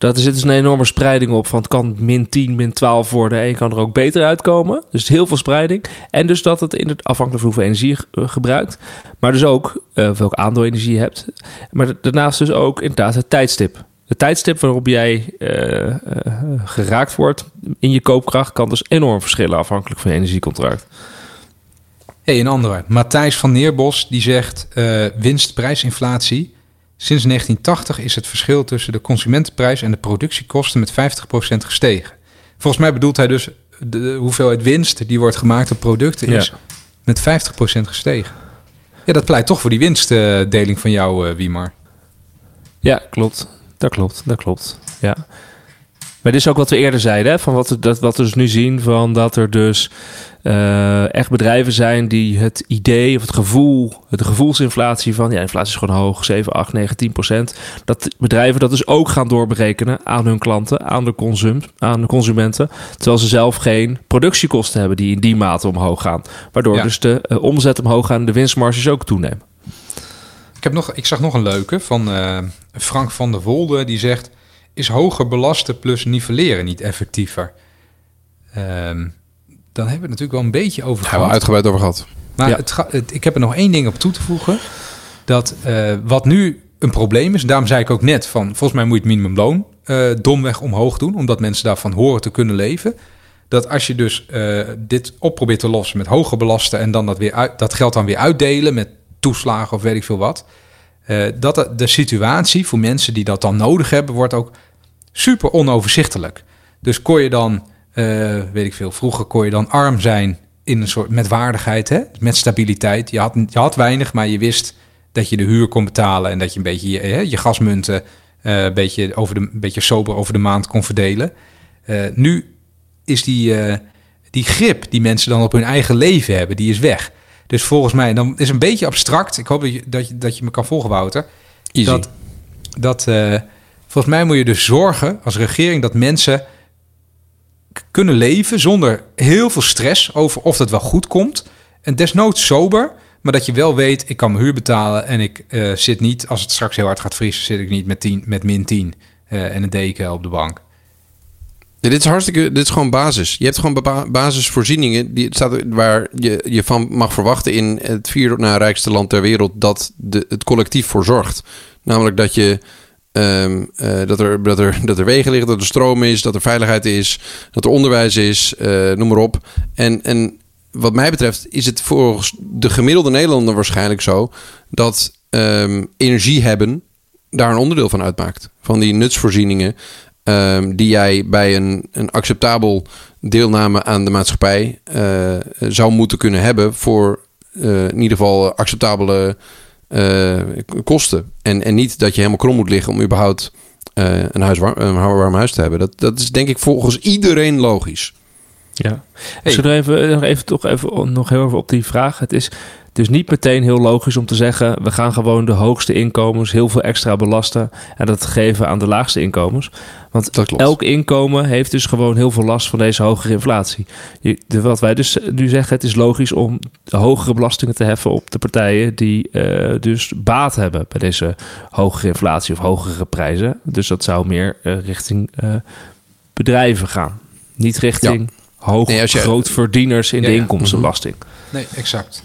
Speaker 3: Dat er zit dus een enorme spreiding op. Van het kan min 10, min 12 worden. En je kan er ook beter uitkomen. Dus heel veel spreiding. En dus dat het in het afhankelijk van hoeveel energie je eh, gebruikt. Maar dus ook eh, welk aandeel energie je hebt. Maar da- daarnaast dus ook inderdaad het tijdstip. Het tijdstip waarop jij eh, geraakt wordt in je koopkracht kan dus enorm verschillen afhankelijk van je energiecontract.
Speaker 1: Hey, een ander. Matthijs van Neerbos die zegt winstprijsinflatie. Sinds 1980 is het verschil tussen de consumentenprijs en de productiekosten met 50% gestegen. Volgens mij bedoelt hij dus de hoeveelheid winst die wordt gemaakt op producten is
Speaker 3: Ja.
Speaker 1: met 50% gestegen. Ja, dat pleit toch voor die winstdeling van jou, eh Wiemar.
Speaker 3: Ja, klopt. dat klopt, dat klopt. Ja. Maar dit is ook wat we eerder zeiden, hè? van wat, we- dat, wat we dus nu zien, van dat er dus eh, echt bedrijven zijn die het idee of het gevoel, de gevoelsinflatie van, ja, inflatie is gewoon hoog, 7, 8, 9, 10 procent, dat bedrijven dat dus ook gaan doorberekenen aan hun klanten, aan de, consum, aan de consumenten, terwijl ze zelf geen productiekosten hebben die in die mate omhoog gaan, waardoor
Speaker 1: Ja.
Speaker 3: dus de eh, omzet omhoog gaat en de winstmarges ook toenemen.
Speaker 1: Ik, heb nog, ik zag nog een leuke van eh, Frank van der Wolde. Die zegt, is hoger belasten plus nivelleren niet effectiever? Ehm, dan hebben we het natuurlijk wel een beetje over
Speaker 2: hebben we
Speaker 1: gehad.
Speaker 2: uitgebreid over gehad.
Speaker 1: Maar
Speaker 3: Ja.
Speaker 1: het, ga- het- ik heb er nog één ding op toe te voegen. Dat eh, wat nu een probleem is, daarom zei ik ook net van, volgens mij moet je het minimumloon eh, domweg omhoog doen, omdat mensen daarvan horen te kunnen leven. Dat als je dus eh, dit op probeert te lossen met hoger belasten en dan dat, weer uit, dat geld dan weer uitdelen met toeslagen of weet ik veel wat. dat de- de situatie voor mensen die dat dan nodig hebben, wordt ook super onoverzichtelijk. Dus kon je dan, eh, weet ik veel, vroeger kon je dan arm zijn in een soort met waardigheid, hè? met stabiliteit. Je had, je had weinig, maar je wist dat je de huur kon betalen en dat je een beetje je, hè, je gasmunten eh, een beetje, over de, een beetje sober over de maand kon verdelen. Eh, nu is die, eh, die grip die mensen dan op hun eigen leven hebben, die is weg. Dus volgens mij, dan is een beetje abstract. Ik hoop dat je, dat je, dat je me kan volgen, Wouter.
Speaker 2: Easy.
Speaker 1: Dat, dat eh, volgens mij moet je dus zorgen als regering dat mensen kunnen leven zonder heel veel stress over of dat wel goed komt. En desnoods sober, maar dat je wel weet, ik kan mijn huur betalen en ik eh, zit niet, als het straks heel hard gaat vriezen, zit ik niet met, 10, met min 10 eh, en een deken op de bank.
Speaker 2: Dit is hartstikke, dit is gewoon basis. Je hebt gewoon basisvoorzieningen die staat, waar je, je van mag verwachten in het vierde na rijkste land ter wereld dat de, het collectief voor zorgt. Namelijk dat je ehm, eh, dat, er, dat, er, dat er wegen liggen, dat er stroom is, dat er veiligheid is, dat er onderwijs is, eh, noem maar op. En, en wat mij betreft is het volgens de gemiddelde Nederlander waarschijnlijk zo dat ehm, energie hebben daar een onderdeel van uitmaakt. Van die nutsvoorzieningen ehm, die jij bij een, een acceptabel deelname aan de maatschappij eh, zou moeten kunnen hebben voor in ieder geval acceptabele eh, kosten. En, en niet dat je helemaal krom moet liggen om überhaupt eh, een, huis warm, een warm huis te hebben. Dat, dat is denk ik volgens iedereen logisch.
Speaker 3: Ja.
Speaker 1: Hey.
Speaker 3: Ik zou er even, nog even, toch even nog heel even op die vraag. Het is dus niet meteen heel logisch om te zeggen... we gaan gewoon de hoogste inkomens heel veel extra belasten... en dat geven aan de laagste inkomens. Want elk inkomen heeft dus gewoon heel veel last van deze hogere inflatie. Je, de, wat wij dus nu zeggen, het is logisch om hogere belastingen te heffen... op de partijen die eh, dus baat hebben bij deze hogere inflatie of hogere prijzen. Dus dat zou meer eh, richting eh, bedrijven gaan. Niet richting hoog
Speaker 2: Nee, als je-
Speaker 3: grootverdieners in
Speaker 1: Ja,
Speaker 3: de
Speaker 1: ja.
Speaker 3: inkomstenbelasting.
Speaker 1: Nee, exact.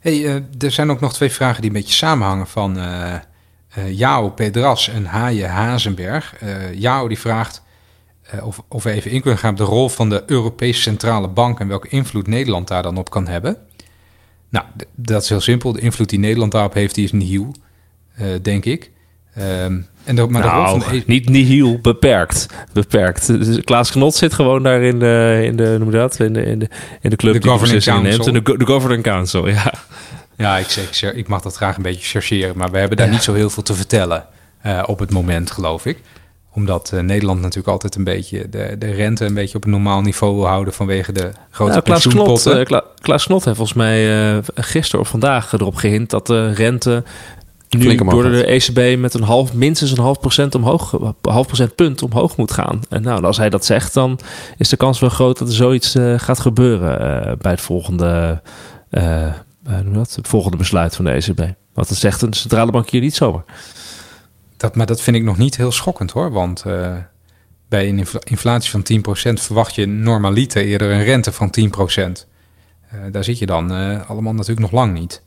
Speaker 1: Hey, eh, er zijn ook nog twee vragen die een beetje samenhangen van eh eh Jao Pedras en Haaien Hazenberg. Jao die vraagt of, of we even in kunnen gaan op de rol van de Europese Centrale Bank en welke invloed Nederland daar dan op kan hebben. Nou, dat is heel simpel. De invloed die Nederland daarop heeft, die is nieuw, denk ik. Ehm, en de, maar de rol van
Speaker 3: nou,
Speaker 1: de E-
Speaker 3: niet nihil, beperkt. Beperkt. Dus Klaas Knot zit gewoon daar in de, in de, noem dat? In de, in de, in de club
Speaker 1: De
Speaker 3: die
Speaker 1: Governing. Council.
Speaker 3: De, de Governing Council, ja.
Speaker 1: Ja, ik, zeg, ik, ik mag dat graag een beetje chargeren, maar we hebben daar niet zo heel veel te vertellen eh, op het moment, geloof ik. Omdat eh, Nederland natuurlijk altijd een beetje de, de rente een beetje op een normaal niveau wil houden vanwege de grote
Speaker 3: Nou, Klaas, Knot, eh, Kla- Klaas Knot heeft volgens mij eh, gisteren of vandaag erop gehind dat de rente nu door de ECB met een half, minstens een half procent omhoog, half procentpunt omhoog moet gaan. En nou, als hij dat zegt, dan is de kans wel groot dat er zoiets eh, gaat gebeuren eh, bij het volgende, je dat? het volgende besluit van de ECB. Want dat zegt een centrale bank hier niet zomaar.
Speaker 1: Dat, maar dat vind ik nog niet heel schokkend hoor, want eh, bij een infla- inflatie van 10% verwacht je normaliter eerder een rente van 10%. Eh, daar zit je dan eh, allemaal natuurlijk nog lang niet.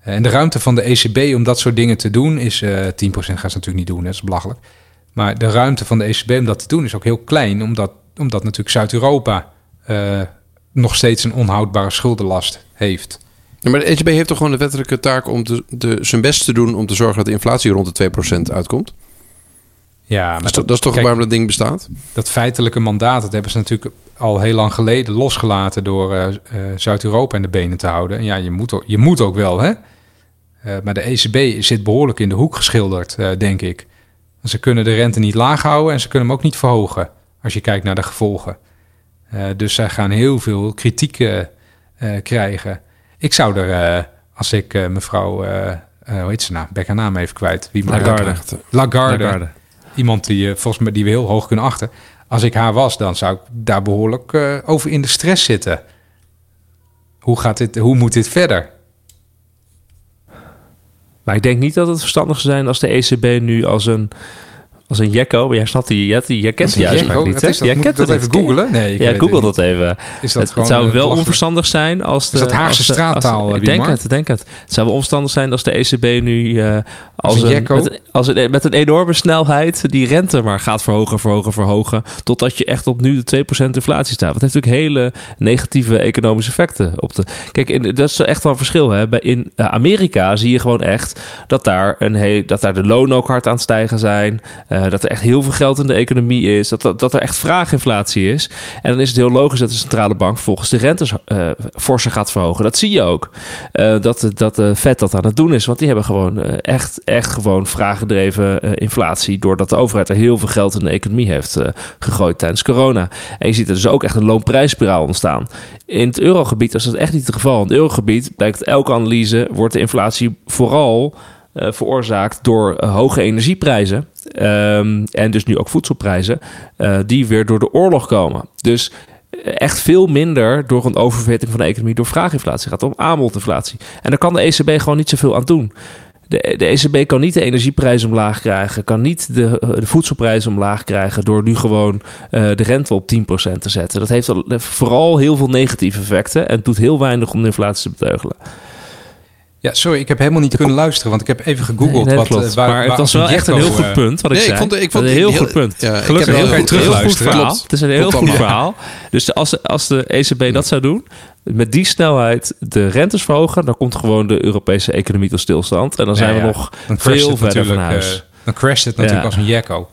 Speaker 1: Eh, en de ruimte van de ECB om dat soort dingen te doen is... eh 10% gaan ze natuurlijk niet doen, hè, dat is belachelijk. Maar de ruimte van de ECB om dat te doen is ook heel klein... omdat, omdat natuurlijk Zuid-Europa eh, nog steeds een onhoudbare schuldenlast heeft.
Speaker 2: Ja, maar de ECB heeft toch gewoon de wettelijke taak om te, de, zijn best te doen om te zorgen dat de inflatie rond de 2% uitkomt?
Speaker 1: Ja,
Speaker 2: Dat is, toch- dat is toch
Speaker 1: kijk,
Speaker 2: waarom dat ding bestaat?
Speaker 1: dat feitelijke mandaat, dat hebben ze natuurlijk al heel lang geleden losgelaten door eh, eh, Zuid-Europa in de benen te houden. En ja, je moet ook, je moet ook wel, hè? Eh, maar de ECB zit behoorlijk in de hoek geschilderd, denk ik. Ze kunnen de rente niet laag houden en ze kunnen hem ook niet verhogen. Als je kijkt naar de gevolgen. Dus zij gaan heel veel kritiek krijgen. Ik zou er, als ik mevrouw, hoe heet ze nou? Ben ik haar naam even kwijt. Wie
Speaker 3: Lagarde.
Speaker 1: Lagarde. Lagarde. Iemand die, volgens mij, die we heel hoog kunnen achten. Als ik haar was, dan zou ik daar behoorlijk over in de stress zitten. Hoe, gaat dit, hoe moet dit verder?
Speaker 3: Maar ik denk niet dat het verstandig zou zijn als de ECB nu als een als een jekko. Maar jij snapt die, jij kent die juist niet, hè?
Speaker 1: Jij kent dat even googelen? Nee,
Speaker 3: ja, google dat even. Is dat het, het zou wel onverstandig zijn als de...
Speaker 1: Is dat Haagse straattaal,
Speaker 3: Ik denk het, denk het. Het zou wel onverstandig zijn als de ECB nu uh, als, een, met, als een, met een enorme snelheid die rente maar gaat verhogen, verhogen, verhogen. Totdat je echt op nu de 2% inflatie staat. Wat heeft natuurlijk hele negatieve economische effecten op de... Kijk, in, dat is echt wel een verschil. Hè? Bij, in Amerika zie je gewoon echt dat daar, een dat daar de lonen ook hard aan het stijgen zijn. Uh, uh, dat er echt heel veel geld in de economie is. Dat, dat, er echt vraaginflatie is. En dan is het heel logisch dat de centrale bank volgens de rentes uh, forser gaat verhogen. Dat zie je ook. Uh, dat, dat de Fed dat aan het doen is. Want die hebben gewoon echt, echt gewoon vraaggedreven inflatie. Doordat de overheid er heel veel geld in de economie heeft gegooid tijdens corona. En je ziet er dus ook echt een loonprijsspiraal ontstaan. In het eurogebied is dat echt niet het geval. In het eurogebied blijkt elke analyse wordt de inflatie vooral veroorzaakt door hoge energieprijzen. Um, en dus nu ook voedselprijzen, uh, die weer door de oorlog komen. Dus echt veel minder door een oververhitting van de economie door vraaginflatie gaat, om aanbodinflatie. En daar kan de ECB gewoon niet zoveel aan doen. De, de ECB kan niet de energieprijzen omlaag krijgen, kan niet de, de voedselprijzen omlaag krijgen door nu gewoon de rente op 10% te zetten. Dat heeft vooral heel veel negatieve effecten en doet heel weinig om de inflatie te beteugelen.
Speaker 1: Ja, sorry, ik heb helemaal niet kunnen luisteren, want ik heb even gegoogeld.
Speaker 3: Nee, wat, klopt. waar, maar het was wel echt een heel goed punt wat ik nee, zei. Ik vond, ik vond een heel, goed punt. Ja, Gelukkig ik heb heel, heel, heel goed verhaal. Het is een heel goed verhaal. Dus als, als de ECB dat zou doen, met die snelheid de rentes verhogen, dan komt gewoon de Europese economie tot stilstand. En dan zijn we nog veel verder van huis. Uh,
Speaker 1: dan crasht het natuurlijk als een jacko.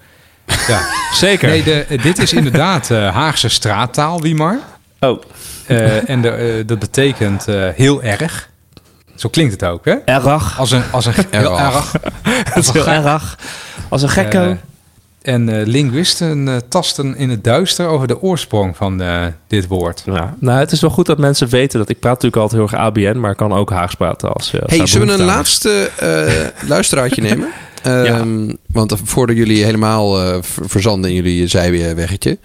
Speaker 1: Ja,
Speaker 3: zeker.
Speaker 1: Nee, de, dit is inderdaad uh, Haagse straattaal, Wiemar.
Speaker 3: Oh.
Speaker 1: Uh, en de, dat betekent heel erg. Zo klinkt het ook, hè?
Speaker 3: Erg.
Speaker 1: Als een, als een
Speaker 3: erg. Als een erg. Als een gekko. Uh,
Speaker 1: en uh, linguisten uh, tasten in het duister over de oorsprong van dit woord.
Speaker 3: Ja. Nou, het is wel goed dat mensen weten dat ik praat natuurlijk altijd heel erg ABN, maar ik kan ook Haags praten als. als
Speaker 2: hey, zullen we een laatste luisteraartje nemen? Um, ja. Want voordat jullie helemaal uh, verzanden in jullie zijweggetje.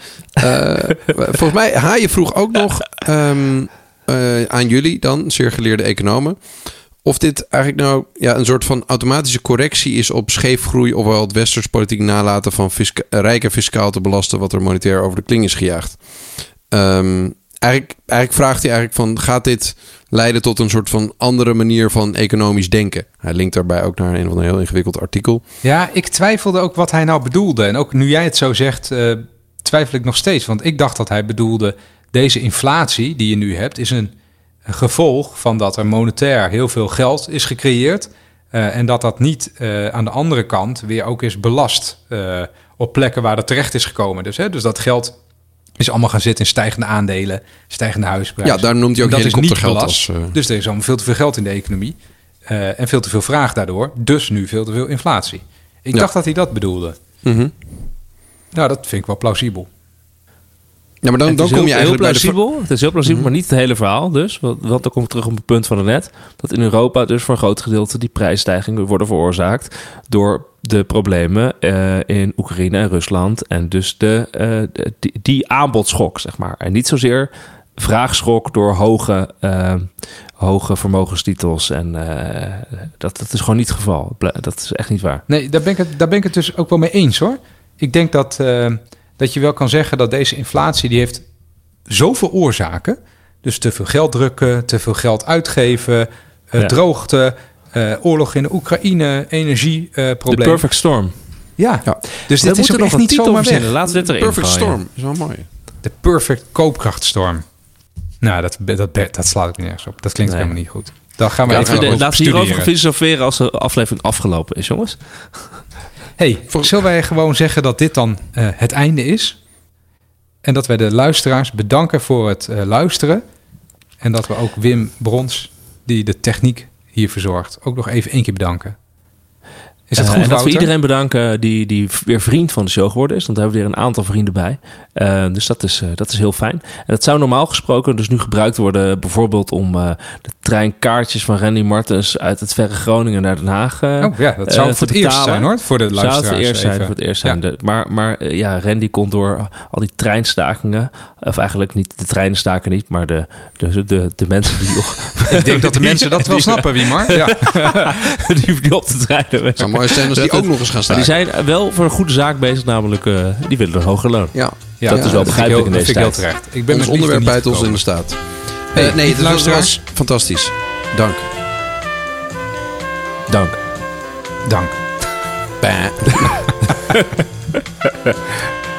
Speaker 2: Uh, volgens mij, Haaien vroeg ook nog um, uh, aan jullie dan, zeer geleerde economen. Of dit eigenlijk nou ja, een soort van automatische correctie is op scheefgroei, ofwel het westers politiek nalaten van fisca rijken fiscaal te belasten, wat er monetair over de kling is gejaagd. Um, eigenlijk, eigenlijk vraagt hij eigenlijk van, gaat dit leiden tot een soort van andere manier van economisch denken? Hij linkt daarbij ook naar een van een heel ingewikkeld artikel.
Speaker 1: Ja, ik twijfelde ook wat hij nou bedoelde. En ook nu jij het zo zegt, uh, twijfel ik nog steeds. Want ik dacht dat hij bedoelde deze inflatie die je nu hebt, is een gevolg van dat er monetair heel veel geld is gecreëerd. Uh, en dat dat niet uh, aan de andere kant weer ook is belast uh, op plekken waar dat terecht is gekomen. Dus, hè, dus dat geld is allemaal gaan zitten in stijgende aandelen, stijgende huisprijzen.
Speaker 2: Ja, daar noemt hij ook helikoptergeld als...
Speaker 1: Dus er is allemaal veel te veel geld in de economie. en veel te veel vraag daardoor. Dus nu veel te veel inflatie. Ik dacht dat hij dat bedoelde.
Speaker 2: Mm -hmm.
Speaker 1: Nou, dat vind ik wel plausibel.
Speaker 2: Ja, maar dan, dan kom je eigenlijk
Speaker 3: heel plausibel. Het is heel plausibel, mhm. maar niet het hele verhaal dus. Want, want dan kom ik terug op het punt van net. Dat in Europa dus voor een groot gedeelte die prijsstijgingen worden veroorzaakt... door de problemen uh, in Oekraïne en Rusland. En dus de, uh, die, die aanbodschok, zeg maar. En niet zozeer vraagschok door hoge, uh, hoge vermogenstitels. En dat, dat is gewoon niet het geval. Dat is echt niet waar.
Speaker 1: Nee, daar ben ik het, daar ben ik het dus ook wel mee eens hoor. Ik denk dat dat je wel kan zeggen dat deze inflatie die heeft zoveel oorzaken. Dus te veel geld drukken, te veel geld uitgeven, uh, droogte, uh, oorlog in de Oekraïne, energieproblemen.
Speaker 3: Uh, de perfect storm.
Speaker 1: Ja,
Speaker 3: ja. dus dit is ook nog niet zomaar weg. Laten we dit erin
Speaker 2: Perfect storm, is wel mooi.
Speaker 1: De perfect koopkrachtstorm. Nou, dat, dat, dat, slaat ik nergens op. Dat klinkt nee. helemaal niet goed. Dan gaan we ja, even
Speaker 3: Laten we hierover filosoferen als de aflevering afgelopen is, jongens
Speaker 1: hey, zullen wij gewoon zeggen dat dit dan uh, het einde is? En dat wij de luisteraars bedanken voor het uh, luisteren. En dat we ook Wim Brons, die de techniek hier verzorgt, ook nog even één keer bedanken. Is dat
Speaker 3: Eh,
Speaker 1: goed,
Speaker 3: en dat we iedereen bedanken die, die weer vriend van de show geworden is. Want daar hebben we weer een aantal vrienden bij. Eh, dus dat is, eh, dat is heel fijn. En dat zou normaal gesproken dus nu gebruikt worden... bijvoorbeeld om eh, de treinkaartjes van Randy Martens... uit het verre Groningen naar Den Haag eh,
Speaker 1: Oh ja, dat zou voor het eerst zijn hoor. Voor de
Speaker 3: Zou
Speaker 1: luisteraars.
Speaker 3: voor het eerst zijn, voor het eerst
Speaker 1: Ja.
Speaker 3: zijn. De- maar maar ja, Randy kon door al die treinstakingen... of eigenlijk niet de treinen staken niet... maar de, de, de, de mensen die,
Speaker 1: Ik denk dat de mensen dat wel snappen, Wiemar. Ja.
Speaker 3: die, op de treinen
Speaker 2: zou mooi zijn als die ook nog eens gaan
Speaker 3: Maar
Speaker 2: staan.
Speaker 3: die zijn wel voor een goede zaak bezig, namelijk uh, die willen een hoger loon.
Speaker 2: Ja,
Speaker 1: Ja,
Speaker 3: Dat is wel begrijpelijk
Speaker 1: heel-
Speaker 3: in
Speaker 1: dat
Speaker 3: deze
Speaker 1: vind ik heel
Speaker 3: tijd.
Speaker 1: terecht. Ik ben
Speaker 2: ons onderwerp bijt ons in de staat.
Speaker 1: Hey,
Speaker 2: Eh, nee,
Speaker 1: luisteraars.
Speaker 2: was fantastisch. Dank.
Speaker 3: Dank.
Speaker 1: Dank.
Speaker 2: Bah.